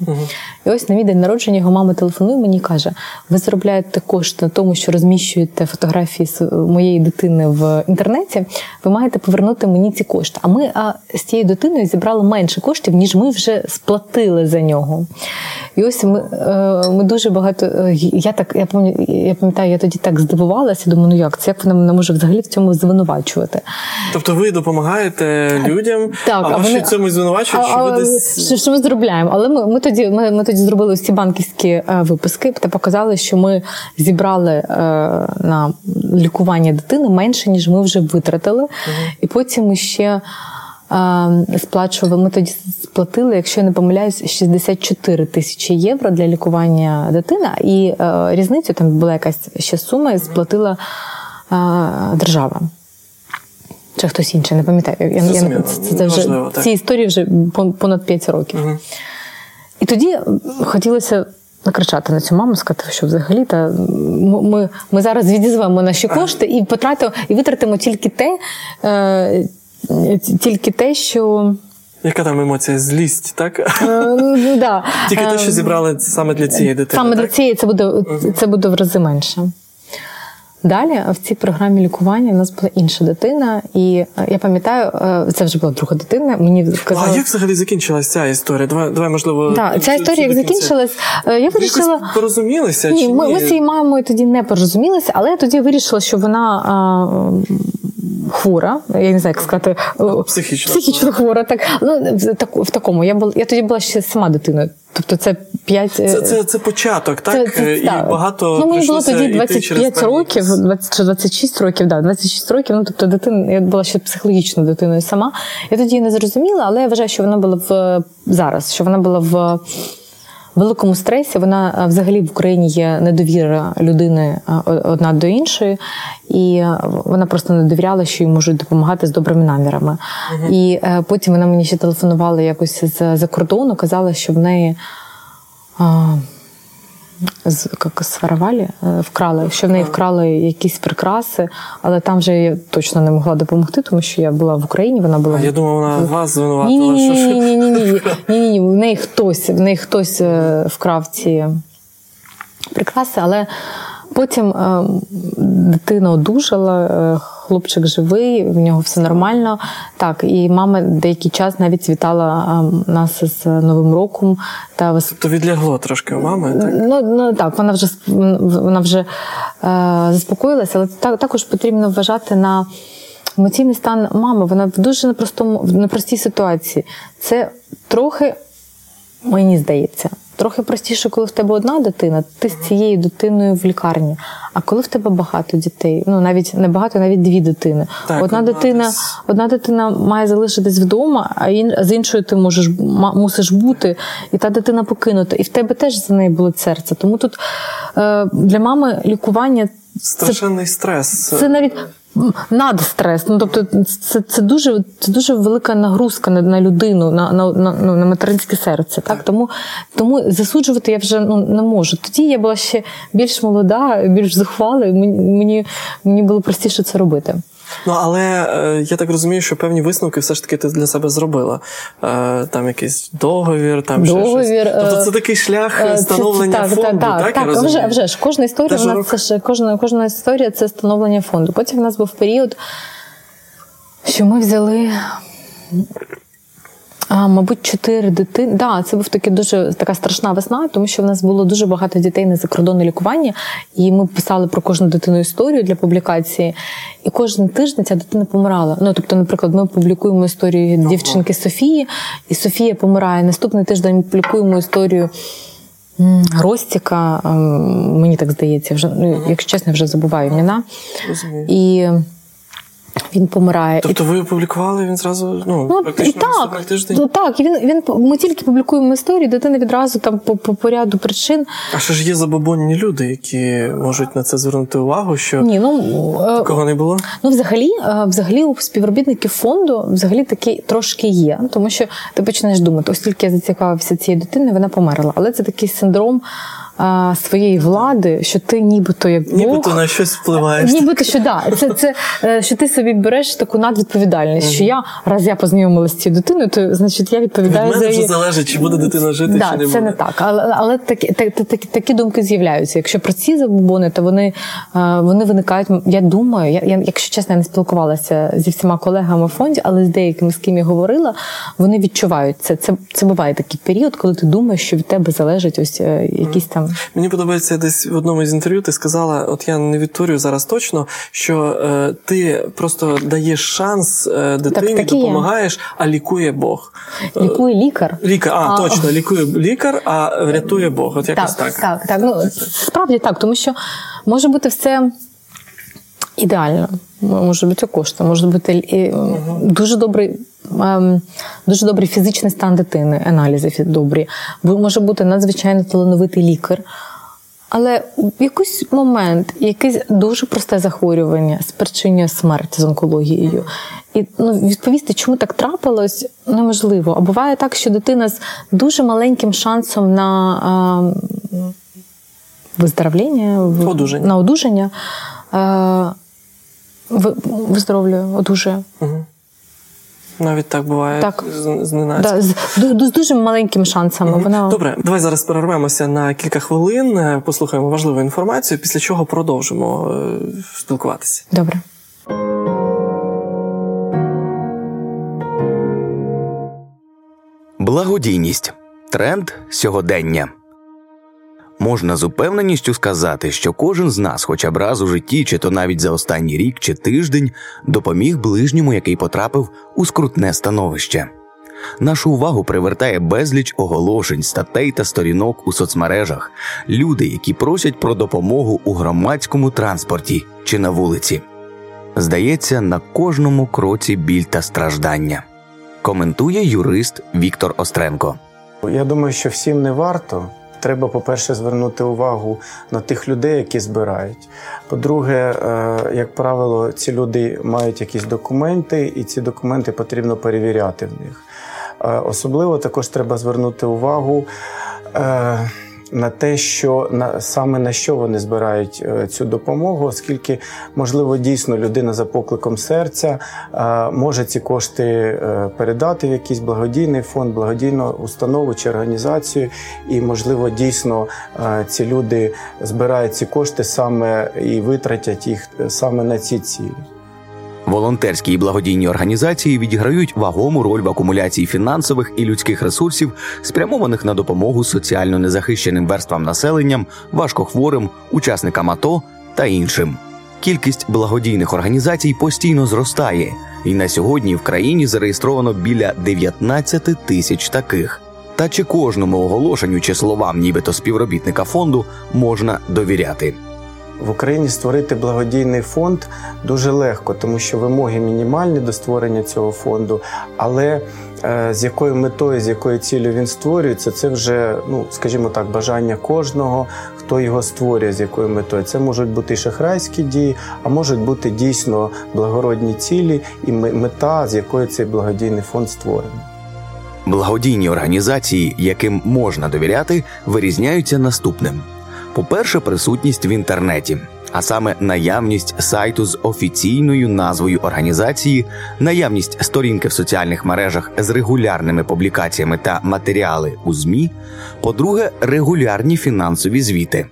Speaker 3: І ось на мій день народження його мама телефонує мені і каже: ви заробляєте кошти на тому, що розміщуєте фотографії з моєї дитини в інтернеті. Ви маєте повернути мені ці кошти. А ми а, з цією дитиною зібрали менше коштів, ніж ми вже сплатили за нього. І ось ми, е, ми дуже багато. Я так я пам'ятаю, я пам'ятаю, я тоді так здивувалася. Думаю, ну як це як вона мене може взагалі в цьому звинувачувати?
Speaker 2: Тобто ви допомагаєте людям,
Speaker 3: Так,
Speaker 2: а,
Speaker 3: а вони-
Speaker 2: ще цьому звинувачують, що ви десь.
Speaker 3: що, що ми зробляємо? Але ми, ми тоді ми, ми тоді зробили всі банківські е, виписки та показали, що ми зібрали е, на лікування дитини менше, ніж ми вже витратили. І потім ми ще. Сплачували, ми тоді сплатили, якщо я не помиляюсь, 64 тисячі євро для лікування дитини, і е, різницю там була якась ще сума, і сплатила е, держава. Чи хтось інший, не пам'ятаю. Я, я, це, це вже, ці історії вже понад 5 років.
Speaker 2: Мгм.
Speaker 3: І тоді хотілося накричати на цю маму, сказати, що взагалі та ми, ми, ми зараз відізвемо наші кошти і потратимо, і витратимо тільки те, е, тільки те, що.
Speaker 2: Яка там емоція? Злість, так?
Speaker 3: Е, ну, да.
Speaker 2: Тільки те,
Speaker 3: Е,
Speaker 2: що зібрали саме для цієї дитини.
Speaker 3: Саме для цієї це буде, це буде в рази менше. Далі в цій програмі лікування в нас була інша дитина, і е, я пам'ятаю, е, це вже була друга дитина. Мені
Speaker 2: Ну,
Speaker 3: сказали,
Speaker 2: а як взагалі закінчилась ця історія? Давай, давай можливо.
Speaker 3: Да, ця історія як закінчилась, е, я вирішила.
Speaker 2: якось порозумілися?
Speaker 3: Ні,
Speaker 2: чи
Speaker 3: ми,
Speaker 2: ні?
Speaker 3: ми з цією мамою тоді не порозумілися, але я тоді вирішила, що вона а, хвора. Я не знаю, як сказати, о,
Speaker 2: Психічно.
Speaker 3: психічно хвора. Так ну в так в такому. Я була я тоді була ще сама дитиною. Тобто, це 5...
Speaker 2: Це, це, це початок, так? і
Speaker 3: так.
Speaker 2: багато
Speaker 3: ну, мені було тоді
Speaker 2: йти через
Speaker 3: 25 років,
Speaker 2: якісь-
Speaker 3: 20, чи 26 років, да, 26 років. Ну тобто дитина, я була ще психологічно дитиною сама. Я тоді не зрозуміла, але я вважаю, що вона була в зараз, що вона була в великому стресі. Вона взагалі в Україні є недовіра людини одна до іншої, і вона просто не довіряла, що їй можуть допомагати з добрими намірами. І е, потім вона мені ще телефонувала якось з за кордону, казала, що в неї. Як, з е, вкрали, що в неї вкрали якісь прикраси, але там вже я точно не могла допомогти, тому що я була в Україні, вона була
Speaker 2: А я думав, вона вас звинуватила.
Speaker 3: ні, ні, ні, ні, ні, ні, в неї хтось, в неї хтось е, вкрав ці прикраси, але потім е, дитина одужала, хлопчик живий, в нього все нормально. Так, і мама деякий час навіть вітала е, нас з Новим роком та вис-
Speaker 2: То відлягло трошки у мами, так?
Speaker 3: Ну, ну так, вона вже вона вже е, заспокоїлася, але так, також потрібно вважати на емоційний стан мами. Вона в дуже непростому, в непростій ситуації. Це трохи, мені здається, трохи простіше, коли в тебе одна дитина, ти з цією дитиною в лікарні. А коли в тебе багато дітей, ну навіть не багато, навіть дві дитини.
Speaker 2: Так,
Speaker 3: одна дитина,
Speaker 2: десь-
Speaker 3: одна дитина має залишитись вдома, а ін, з іншою ти можеш мусиш бути, і та дитина покинута. І в тебе теж за неї болить серце. Тому тут е, для мами лікування це
Speaker 2: стрес.
Speaker 3: це навіть надстрес. Ну тобто, це, це дуже це дуже велика нагрузка на, на людину, на, на, на, ну, на материнське серце. Так? Тому, тому засуджувати я вже ну, не можу. Тоді я була ще більш молода, більш зухвала, і мені, мені, було простіше це робити.
Speaker 2: Ну але е, я так розумію, що певні висновки все ж таки ти для себе зробила. Е, там якийсь договір, там ще щось. Тобто
Speaker 3: е,
Speaker 2: це такий шлях
Speaker 3: Е, це-
Speaker 2: становлення
Speaker 3: так,
Speaker 2: фонду,
Speaker 3: так,
Speaker 2: так,
Speaker 3: так,
Speaker 2: я
Speaker 3: так,
Speaker 2: розумію?
Speaker 3: вже, вже ж кожна історія в нас
Speaker 2: рук-
Speaker 3: це ж кожна, кожна історія це становлення фонду. Потім в нас був період, що ми взяли. А, мабуть, чотири дитини. Да, це був такий дуже така страшна весна, тому що в нас було дуже багато дітей на закордонне лікування, і ми писали про кожну дитину історію для публікації. І кожен тиждень ця дитина помирала. Ну тобто, наприклад, ми публікуємо історію дівчинки Софії, і Софія помирає. Наступний тиждень ми публікуємо історію. Ростіка, мені так здається, вже ну, якщо чесно, вже забуваю імена. І він помирає.
Speaker 2: Тобто ви опублікували він зразу ну,
Speaker 3: Ну,
Speaker 2: практично
Speaker 3: так,
Speaker 2: тиждень.
Speaker 3: ну, так, він, він ми тільки публікуємо історію, дитина відразу там по, по, по ряду причин.
Speaker 2: А що ж є забобонні люди, які можуть на це звернути увагу, що
Speaker 3: Ні, ну е,
Speaker 2: кого не було?
Speaker 3: Ну, взагалі, е, взагалі, у співробітників фонду взагалі такі трошки є, тому що ти починаєш думати, оскільки я зацікавився цією дитиною, вона померла. Але це такий синдром е, своєї влади, що ти нібито як Бог,
Speaker 2: Нібито на щось впливаєш.
Speaker 3: Нібито що да, це, це е, що ти собі береш таку надвідповідальність, що я раз я познайомилася з цією дитиною, то значить я
Speaker 2: Від
Speaker 3: відповідаю за
Speaker 2: мене
Speaker 3: її.
Speaker 2: вже залежить, чи буде дитина жити,
Speaker 3: да,
Speaker 2: чи не
Speaker 3: це
Speaker 2: буде.
Speaker 3: не так. Але, але такі, та- та- такі, такі думки з'являються. Якщо про ці забобони, то вони, е, вони виникають. Я думаю, я, я, якщо чесно, я не спілкувалася зі всіма колегами в фонді, але з деякими, з ким я говорила, вони відчувають це. Це, це буває такий період, коли ти думаєш, що від тебе залежить ось е, якісь там.
Speaker 2: Мені подобається десь в одному з інтерв'ю. Ти сказала, от я не відтворюю зараз точно, що е, ти просто даєш шанс е, дитині,
Speaker 3: так допомагаєш, є.
Speaker 2: а лікує Бог. Е,
Speaker 3: Лікує лікар.
Speaker 2: Лікар, а,
Speaker 3: А,
Speaker 2: точно, лікує лікар, а врятує Бог. От якось
Speaker 3: так,
Speaker 2: так.
Speaker 3: так, так. Ну, справді так, тому що може бути все ідеально. Може бути кошти, може бути і, дуже добрий. ем, Дуже добрий фізичний стан дитини, аналізи добрі. Може бути надзвичайно талановитий лікар. Але в якийсь момент якесь дуже просте захворювання спричинює смерть з онкологією. І ну, відповісти, чому так трапилось, неможливо. А буває так, що дитина з дуже маленьким шансом на ем, виздоровлення,
Speaker 2: Одужання.
Speaker 3: на одужання е, ви- виздоровлює, одужує.
Speaker 2: Угу. Навіть так буває
Speaker 3: Так.
Speaker 2: з- зненацька.
Speaker 3: Да, з, з дуже маленькими шансами. Вона...
Speaker 2: Добре, давай зараз перервемося на кілька хвилин, е, послухаємо важливу інформацію, після чого продовжимо е, спілкуватися.
Speaker 3: Добре.
Speaker 1: Благодійність тренд сьогодення. Можна з упевненістю сказати, що кожен з нас, хоча б раз у житті, чи то навіть за останній рік чи тиждень, допоміг ближньому, який потрапив у скрутне становище. Нашу увагу привертає безліч оголошень, статей та сторінок у соцмережах, люди, які просять про допомогу у громадському транспорті чи на вулиці. Здається, на кожному кроці біль та страждання. Коментує юрист Віктор Остренко.
Speaker 4: Я думаю, що всім не варто. Треба, по-перше, звернути увагу на тих людей, які збирають. По-друге, е, як правило, ці люди мають якісь документи, і ці документи потрібно перевіряти в них. Е, Особливо також треба звернути увагу е, на те, що на саме на що вони збирають е, цю допомогу, оскільки, можливо, дійсно людина за покликом серця е, може ці кошти е, передати в якийсь благодійний фонд, благодійну установу чи організацію, і, можливо, дійсно ці люди збирають ці кошти саме і витратять їх саме на ці цілі.
Speaker 1: Волонтерські і благодійні організації відіграють вагому роль в акумуляції фінансових і людських ресурсів, спрямованих на допомогу соціально незахищеним верствам населення, важкохворим, учасникам АТО та іншим. Кількість благодійних організацій постійно зростає, і на сьогодні в країні зареєстровано біля 19 тисяч таких. та чи кожному оголошенню чи словам, нібито співробітника фонду, можна довіряти.
Speaker 4: В Україні створити благодійний фонд дуже легко, тому що вимоги мінімальні до створення цього фонду, але е, з якою метою, з якою ціллю він створюється, це вже, ну скажімо так, бажання кожного, хто його створює, з якою метою. Це можуть бути шахрайські дії, а можуть бути дійсно благородні цілі і мета, з якою цей благодійний фонд створений.
Speaker 1: Благодійні організації, яким можна довіряти, вирізняються наступним. По-перше, присутність в інтернеті, а саме наявність сайту з офіційною назвою організації, наявність сторінки в соціальних мережах з регулярними публікаціями та матеріали у ЗМІ. По-друге, регулярні фінансові звіти.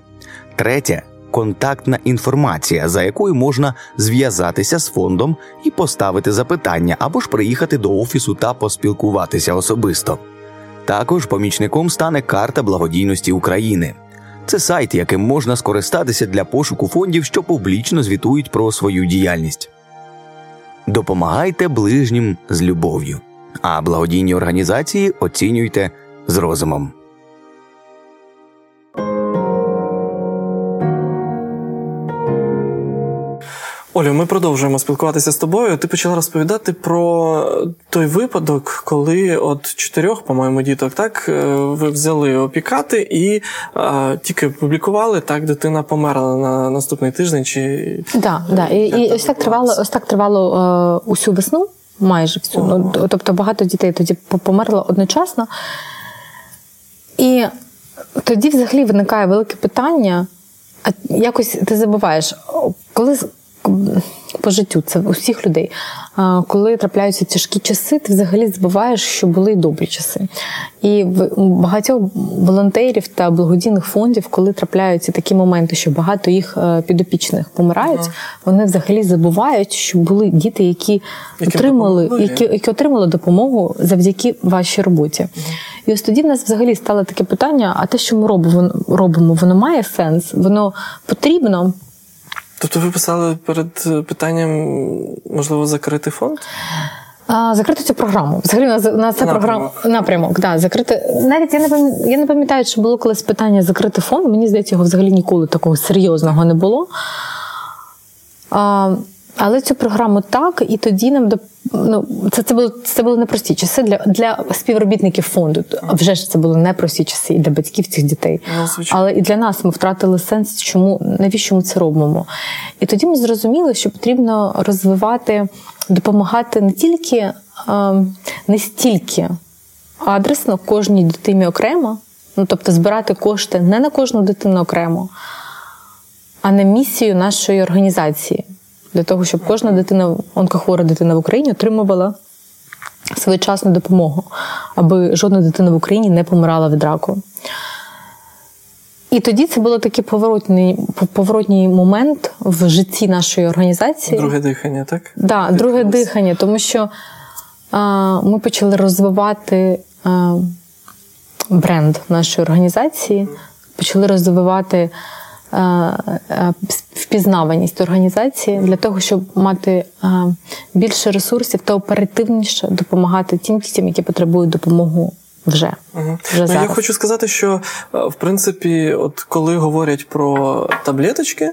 Speaker 1: Третє контактна інформація, за якою можна зв'язатися з фондом і поставити запитання або ж приїхати до офісу та поспілкуватися особисто. Також помічником стане карта благодійності України. Це сайт, яким можна скористатися для пошуку фондів, що публічно звітують про свою діяльність. Допомагайте ближнім з любов'ю, а благодійні організації оцінюйте з розумом.
Speaker 2: Олю, ми продовжуємо спілкуватися з тобою. Ти почала розповідати про той випадок, коли от чотирьох, по-моєму, діток так е, ви взяли опікати і а, тільки публікували, так дитина померла на наступний тиждень. Чи
Speaker 3: да, да. І, і ось так тривало, ось так тривало е, усю весну, майже всю. Ну, тобто багато дітей тоді померло одночасно. І тоді взагалі виникає велике питання. А якось ти забуваєш, коли по життю, це у всіх людей. Коли трапляються тяжкі часи, ти взагалі забуваєш, що були й добрі часи. І в багатьох волонтерів та благодійних фондів, коли трапляються такі моменти, що багато їх е, підопічних помирають, ага. вони взагалі забувають, що були діти, які Яким отримали які, які отримали допомогу завдяки вашій роботі. Ага. І ось тоді в нас взагалі стало таке питання: а те, що ми робимо, воно має сенс, воно потрібно.
Speaker 2: Тобто ви писали перед е, питанням, можливо, закрити фонд?
Speaker 3: А, Закрити цю програму. Взагалі на, на це програма напрямок. Да, закрити. Навіть я не пам'ятаю, я не пам'ятаю, чи було колись питання закрити фонд. Мені здається, його взагалі ніколи такого серйозного не було. А, Але цю програму так, і тоді нам ну, це це, було це були непрості часи для для співробітників фонду. Вже ж це були непрості часи і для батьків цих дітей.
Speaker 2: Ну,
Speaker 3: Але і для нас ми втратили сенс, чому навіщо ми це робимо. І тоді ми зрозуміли, що потрібно розвивати, допомагати не тільки не стільки адресно кожній дитині окремо, ну тобто збирати кошти не на кожну дитину окремо, а на місію нашої організації для того, щоб кожна дитина, онкохвора дитина в Україні отримувала своєчасну допомогу, аби жодна дитина в Україні не помирала від раку. І тоді це було такий поворотний поворотній момент в житті нашої організації.
Speaker 2: Друге дихання, так? Так,
Speaker 3: да, друге дихання, тому що а, ми почали розвивати а, бренд нашої організації, почали розвивати впізнаваність організації для того, щоб мати е, більше ресурсів та оперативніше допомагати тим дітям, які потребують допомогу. Вже
Speaker 2: угу. вже ну, зараз. я хочу сказати, що в принципі, от коли говорять про таблеточки,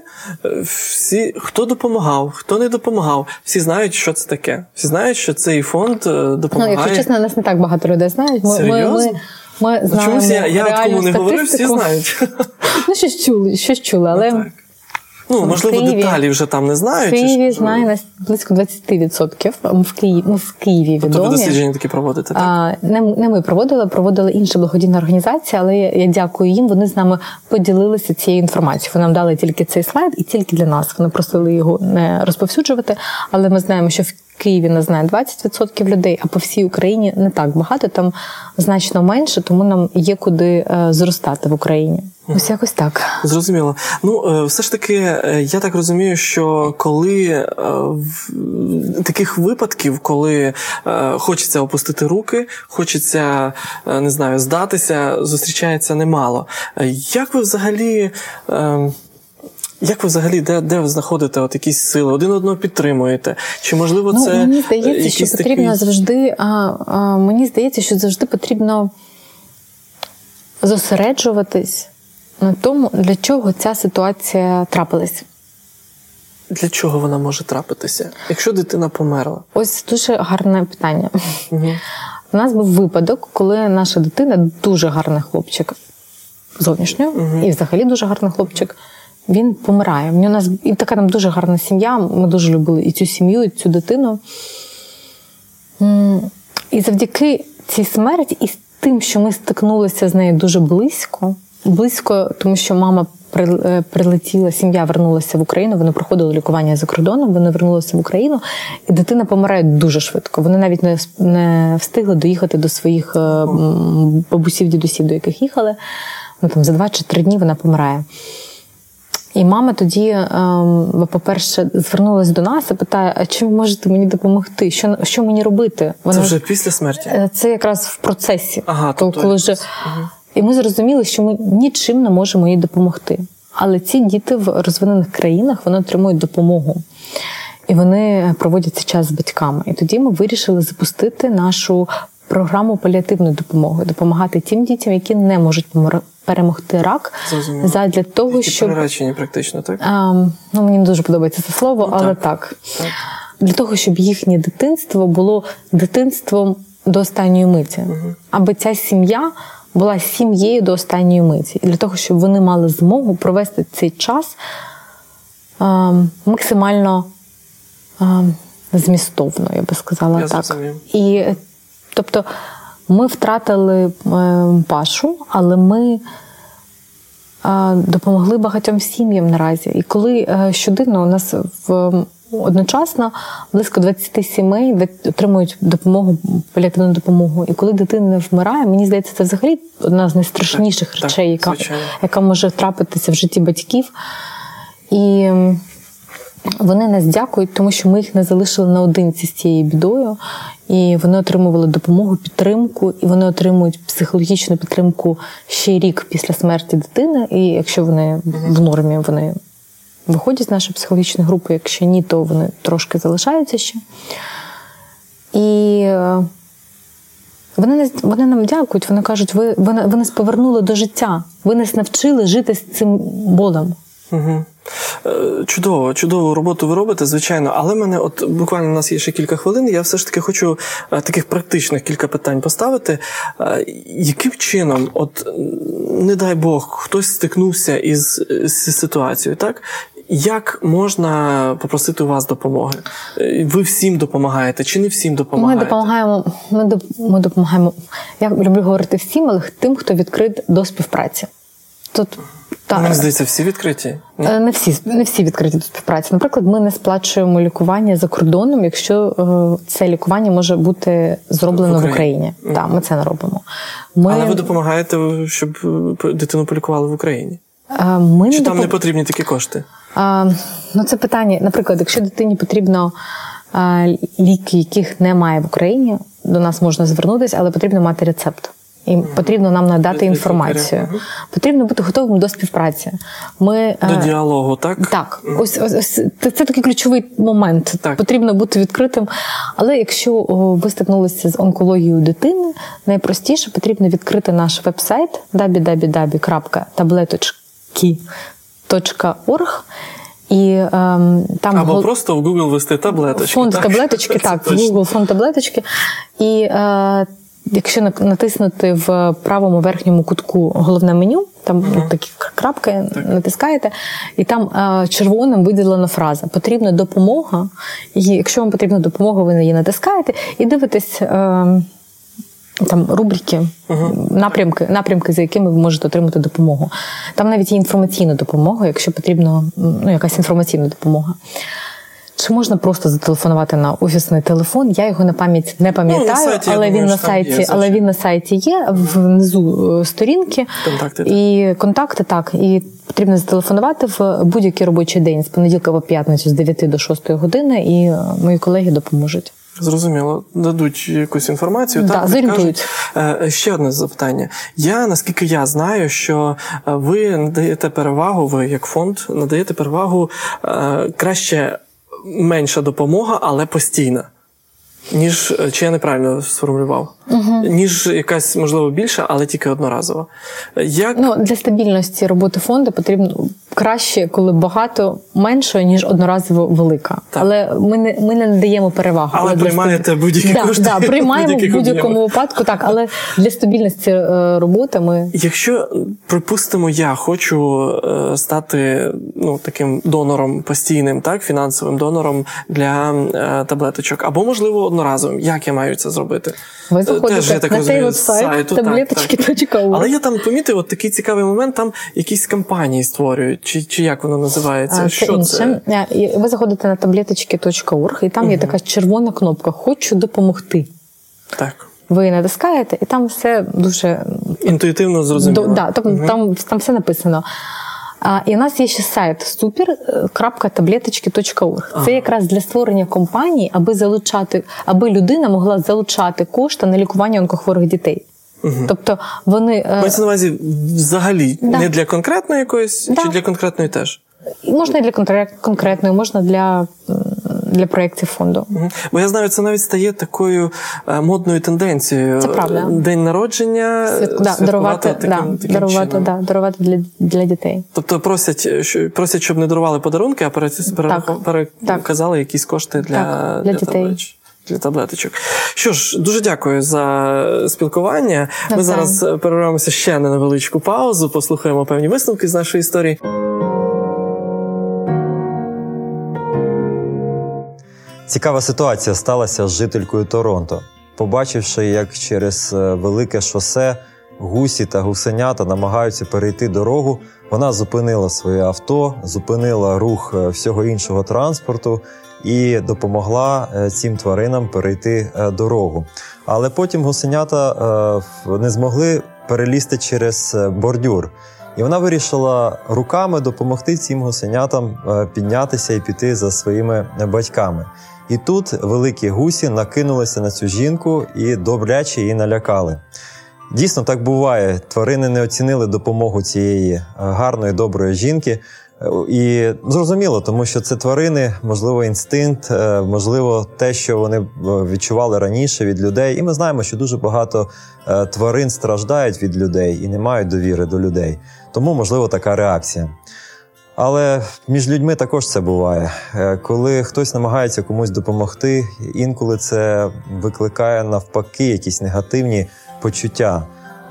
Speaker 2: всі хто допомагав, хто не допомагав, всі знають, що це таке. Всі знають, що цей фонд допомагає.
Speaker 3: Ну, Якщо чесно, нас не так багато людей знають.
Speaker 2: Ми, Серйозно? Ми, ми
Speaker 3: ми знаємо
Speaker 2: Чомусь я, я кому не говорю, всі знають.
Speaker 3: Ну, щось чули, щось чули, але.
Speaker 2: Ну, Ну, можливо, Києві, деталі вже там не знають.
Speaker 3: В Києві знає нас близько 20%. В Києві, ми в Києві відомі. Тобто
Speaker 2: ви дослідження такі проводите, так?
Speaker 3: А, не, не ми проводили, проводили інша благодійна організація, але я, я дякую їм. Вони з нами поділилися цією інформацією. Вони нам дали тільки цей слайд і тільки для нас. Вони просили його не розповсюджувати, але ми знаємо, що в Києві нас знає 20% людей, а по всій Україні не так багато, там значно менше, тому нам є куди е, зростати в Україні. Ось якось так.
Speaker 2: Зрозуміло. Ну, е, все ж таки, е, я так розумію, що коли таких випадків, коли хочеться опустити руки, хочеться не знаю, здатися, зустрічається немало. Як ви взагалі. Як ви взагалі де де ви знаходите от якісь сили? Один одного підтримуєте? Чи можливо
Speaker 3: ну, мені здається, що потрібно
Speaker 2: такий...
Speaker 3: завжди? А, а мені здається, що завжди потрібно зосереджуватись на тому, для чого ця ситуація трапилась.
Speaker 2: Для чого вона може трапитися, якщо дитина померла?
Speaker 3: Ось дуже гарне питання.
Speaker 2: Угу.
Speaker 3: У нас був випадок, коли наша дитина дуже гарний хлопчик зовнішньо, угу. і взагалі дуже гарний хлопчик. Він помирає. У нас і така там дуже гарна сім'я. Ми дуже любили і цю сім'ю, і цю дитину. І завдяки цій смерті, і тим, що ми стикнулися з нею дуже близько, близько, тому що мама е, прилетіла, сім'я вернулася в Україну. Вони проходили лікування за кордоном. Вони вернулися в Україну, і дитина помирає дуже швидко. Вони навіть не не встигли доїхати до своїх е, бабусів, дідусів, до яких їхали. Ну там за два чи три дні вона помирає. І мама тоді, ем, по-перше, звернулася до нас і питає: а чи ви можете мені допомогти? Що що мені робити?
Speaker 2: Вона це вже після смерті?
Speaker 3: Е, це якраз в процесі.
Speaker 2: Ага, тобто...
Speaker 3: коли вже... Ага. І ми зрозуміли, що ми нічим не можемо їй допомогти. Але ці діти в розвинених країнах вони отримують допомогу. І вони проводять цей час з батьками. І тоді ми вирішили запустити нашу програму паліативної допомоги, допомагати тим дітям, які не можуть перемогти рак,
Speaker 2: Зрозуміло.
Speaker 3: задля того,
Speaker 2: які
Speaker 3: щоб
Speaker 2: переречені практично, так?
Speaker 3: А, ну мені не дуже подобається це слово, ну, але так. так. так. Для того, щоб їхнє дитинство було дитинством до останньої миті, угу. аби ця сім'я була сім'єю до останньої миті. І для того, щоб вони мали змогу провести цей час а, максимально а, змістовно, я би сказала
Speaker 2: я
Speaker 3: так.
Speaker 2: Зрозумів.
Speaker 3: І тобто ми втратили е, Пашу, але ми допомогли багатьом сім'ям наразі. І коли е, щоденно у нас в одночасно близько 20 сімей отримують допомогу, паліативну допомогу. І коли дитина вмирає, мені здається, це взагалі одна з найстрашніших
Speaker 2: так,
Speaker 3: речей,
Speaker 2: так,
Speaker 3: яка, яка може трапитися в житті батьків. І вони нас дякують, тому що ми їх не залишили наодинці з цією бідою, і вони отримували допомогу, підтримку, і вони отримують психологічну підтримку ще рік після смерті дитини. І якщо вони в нормі, вони виходять з нашої психологічної групи, якщо ні, то вони трошки залишаються ще. І е, вони нас, вони нам дякують, вони кажуть, ви, ви, ви нас повернули до життя, ви нас навчили жити з цим болем.
Speaker 2: Угу. Чудово, чудову роботу ви робите, звичайно. Але мене, от буквально у нас є ще кілька хвилин. Я все ж таки хочу е, таких практичних кілька питань поставити. Е, яким чином, от не дай Бог, хтось стикнувся із, із ситуацією, так? Як можна попросити у вас допомоги? Ви всім допомагаєте чи не всім допомагаєте?
Speaker 3: Ми допомагаємо. Ми, ми допомагаємо. Я люблю говорити всім, але тим, хто відкрит до співпраці. Тут
Speaker 2: так. Мені здається, всі відкриті?
Speaker 3: Е, не всі не всі відкриті до співпраці. Наприклад, ми не сплачуємо лікування за кордоном, якщо е, це лікування може бути зроблено в Україні. В Україні. Так, ми це не робимо.
Speaker 2: Ми... Але ви допомагаєте, щоб е, дитину полікували в Україні?
Speaker 3: Ми
Speaker 2: Чи
Speaker 3: не
Speaker 2: там допом... не потрібні такі кошти?
Speaker 3: А, Ну, це питання. Наприклад, якщо дитині потрібно ліки, яких немає в Україні, до нас можна звернутися, але потрібно мати рецепт і потрібно нам надати інформацію. Потрібно бути готовим до співпраці. Ми
Speaker 2: до е, діалогу, так
Speaker 3: Так, ось ось, ось це такий ключовий момент. Так. Потрібно бути відкритим. Але якщо ви стикнулися з онкологією дитини, найпростіше потрібно відкрити наш веб-сайт www.tabletočki.org і ем, там
Speaker 2: або гол... просто в Google ввести таблеточки.
Speaker 3: Фонд
Speaker 2: так?
Speaker 3: таблеточки, так, в Google фонд таблеточки. І е, Якщо натиснути в правому верхньому кутку головне меню, там uh-huh. такі крапки так. натискаєте, і там е, червоним виділена фраза Потрібна допомога. І якщо вам потрібна допомога, ви її натискаєте і дивитесь. Е, там рубрики, uh-huh. напрямки, напрямки, за якими ви можете отримати допомогу. Там навіть є інформаційна допомога, якщо потрібна ну, якась інформаційна допомога. Чи можна просто зателефонувати на офісний телефон? Я його на пам'ять не пам'ятаю, ну, сайті, але він на сайті, є, але він на сайті є внизу е, сторінки
Speaker 2: контакти
Speaker 3: і контакти так. І потрібно зателефонувати в будь-який робочий день з понеділка по п'ятницю з 9 до 6 години, і е, мої колеги допоможуть.
Speaker 2: Зрозуміло, дадуть якусь інформацію.
Speaker 3: Да, так, зорієнтують.
Speaker 2: Е, ще одне запитання. Я наскільки я знаю, що ви надаєте перевагу, ви як фонд надаєте перевагу краще менша допомога, але постійна. ніж е, чи я неправильно сформулював, угу. ніж якась, можливо, більша, але тільки одноразова. Як...
Speaker 3: Ну, Для стабільності роботи фонду потрібно краще, коли багато менше, ніж одноразово велика. Так. Але ми не ми не надаємо перевагу.
Speaker 2: Але, але приймаєте стабіль... будь-які
Speaker 3: да,
Speaker 2: кошти.
Speaker 3: Да, приймаємо в будь-якому випадку, так, але для стабільності е, роботи ми.
Speaker 2: Якщо, припустимо, я хочу е, стати ну, таким донором постійним, так, фінансовим донором для таблеточок, або, можливо, одноразовим. Як я маю це зробити?
Speaker 3: Ви заходите Теж, на цей сайт таблеточки.у.
Speaker 2: Але я там помітив от такий цікавий момент, там якісь кампанії створюють, чи чи як воно називається?
Speaker 3: А, Що це? це? Ви заходите на таблеточки.org, і там угу. є така червона кнопка Хочу допомогти.
Speaker 2: Так.
Speaker 3: Ви натискаєте, і там все дуже
Speaker 2: інтуїтивно зрозуміло.
Speaker 3: Да, тобто угу. там, там все написано. І у нас є ще сайт super.tablеточки.org. Це якраз для створення компанії, аби залучати, аби людина могла залучати кошти на лікування онкохворих дітей. Угу. Тобто вони
Speaker 2: е, Мається на увазі взагалі да. не для конкретної якоїсь да. чи для конкретної теж?
Speaker 3: Можна і для конкретної, можна для для проєктів фонду.
Speaker 2: Бо я знаю, це навіть стає такою е, модною тенденцією.
Speaker 3: Це правда.
Speaker 2: День народження
Speaker 3: Свят... да, дарувати таким, да, таким дарувати, да, дарувати для для дітей.
Speaker 2: Тобто просять, що, просять, щоб не дарували подарунки, а переказали якісь кошти для,
Speaker 3: так, для, для дітей.
Speaker 2: Для таблеточок. Що ж, дуже дякую за спілкування. Ми зараз перервемося ще на невеличку паузу, послухаємо певні висновки з нашої історії.
Speaker 5: Цікава ситуація сталася з жителькою Торонто. Побачивши, як через е, велике шосе гусі та гусенята намагаються перейти дорогу, вона зупинила своє авто, зупинила рух е, всього іншого транспорту і допомогла е, цим тваринам перейти дорогу. Але потім гусенята не змогли перелізти через бордюр. І вона вирішила руками допомогти цим гусенятам піднятися і піти за своїми батьками. І тут великі гусі накинулися на цю жінку і добряче її налякали. Дійсно, так буває. Тварини не оцінили допомогу цієї е, гарної, доброї жінки. Е, і зрозуміло, тому що це тварини, можливо, інстинкт, е, можливо, те, що вони відчували раніше від людей. І ми знаємо, що дуже багато тварин страждають від людей і не мають довіри до людей. Тому, можливо, така реакція. Але між людьми також це буває. Е, коли хтось намагається комусь допомогти, інколи це викликає навпаки якісь негативні почуття.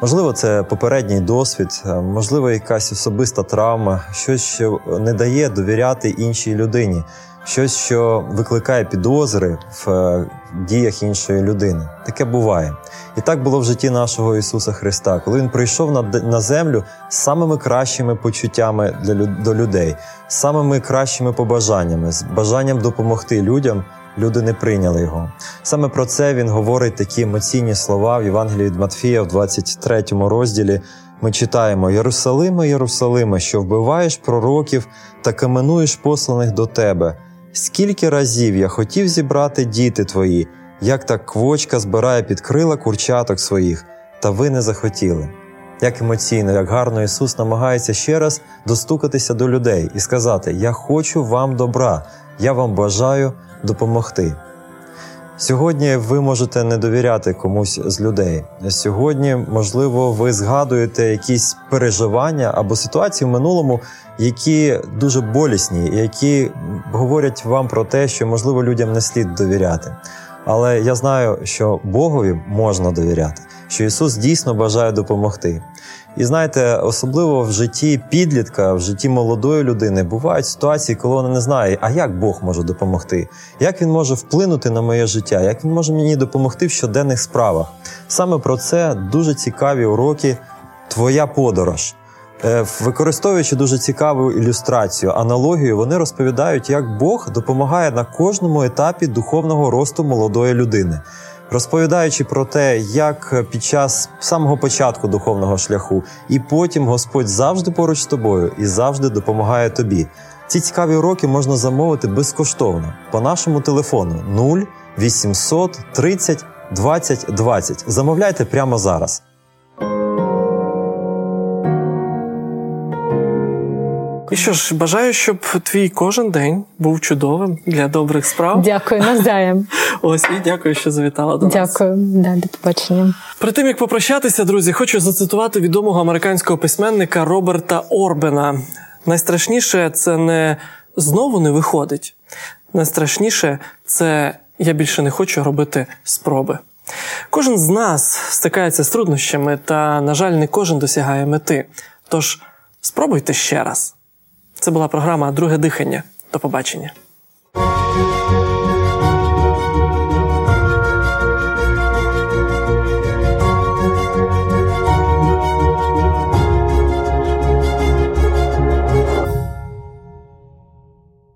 Speaker 5: Можливо, це попередній досвід, е, можливо, якась особиста травма, щось, що не дає довіряти іншій людині щось, що викликає підозри в е, діях іншої людини. Таке буває. І так було в житті нашого Ісуса Христа, коли Він прийшов на на землю з самими кращими почуттями для до людей, з самими кращими побажаннями, з бажанням допомогти людям. Люди не прийняли його. Саме про це він говорить такі емоційні слова в Євангелії від Матфія, в 23 розділі. Ми читаємо: Єрусалиме, Єрусалиме, що вбиваєш пророків та каменуєш посланих до тебе. Скільки разів я хотів зібрати діти твої, як та квочка збирає під крила курчаток своїх, та ви не захотіли. Як емоційно, як гарно Ісус намагається ще раз достукатися до людей і сказати: Я хочу вам добра, я вам бажаю допомогти. Сьогодні ви можете не довіряти комусь з людей. Сьогодні, можливо, ви згадуєте якісь переживання або ситуації в минулому, які дуже болісні, які говорять вам про те, що можливо людям не слід довіряти. Але я знаю, що Богові можна довіряти, що Ісус дійсно бажає допомогти. І знаєте, особливо в житті підлітка, в житті молодої людини бувають ситуації, коли вона не знає, а як Бог може допомогти, як він може вплинути на моє життя, як він може мені допомогти в щоденних справах. Саме про це дуже цікаві уроки Твоя подорож. Е, використовуючи дуже цікаву ілюстрацію, аналогію, вони розповідають, як Бог допомагає на кожному етапі духовного росту молодої людини, розповідаючи про те, як під час самого початку духовного шляху, і потім Господь завжди поруч з тобою і завжди допомагає тобі. Ці цікаві уроки можна замовити безкоштовно по нашому телефону 0 800 30 20 20. Замовляйте прямо зараз.
Speaker 2: І що ж, бажаю, щоб твій кожен день був чудовим для добрих справ.
Speaker 3: Дякую, навзаєм.
Speaker 2: Ось і дякую, що завітала до нас.
Speaker 3: Дякую, да, до побачення.
Speaker 2: Перед тим як попрощатися, друзі, хочу зацитувати відомого американського письменника Роберта Орбена. Найстрашніше це не знову не виходить. Найстрашніше це я більше не хочу робити спроби. Кожен з нас стикається з труднощами, та, на жаль, не кожен досягає мети. Тож спробуйте ще раз. Це була програма Друге дихання. До побачення.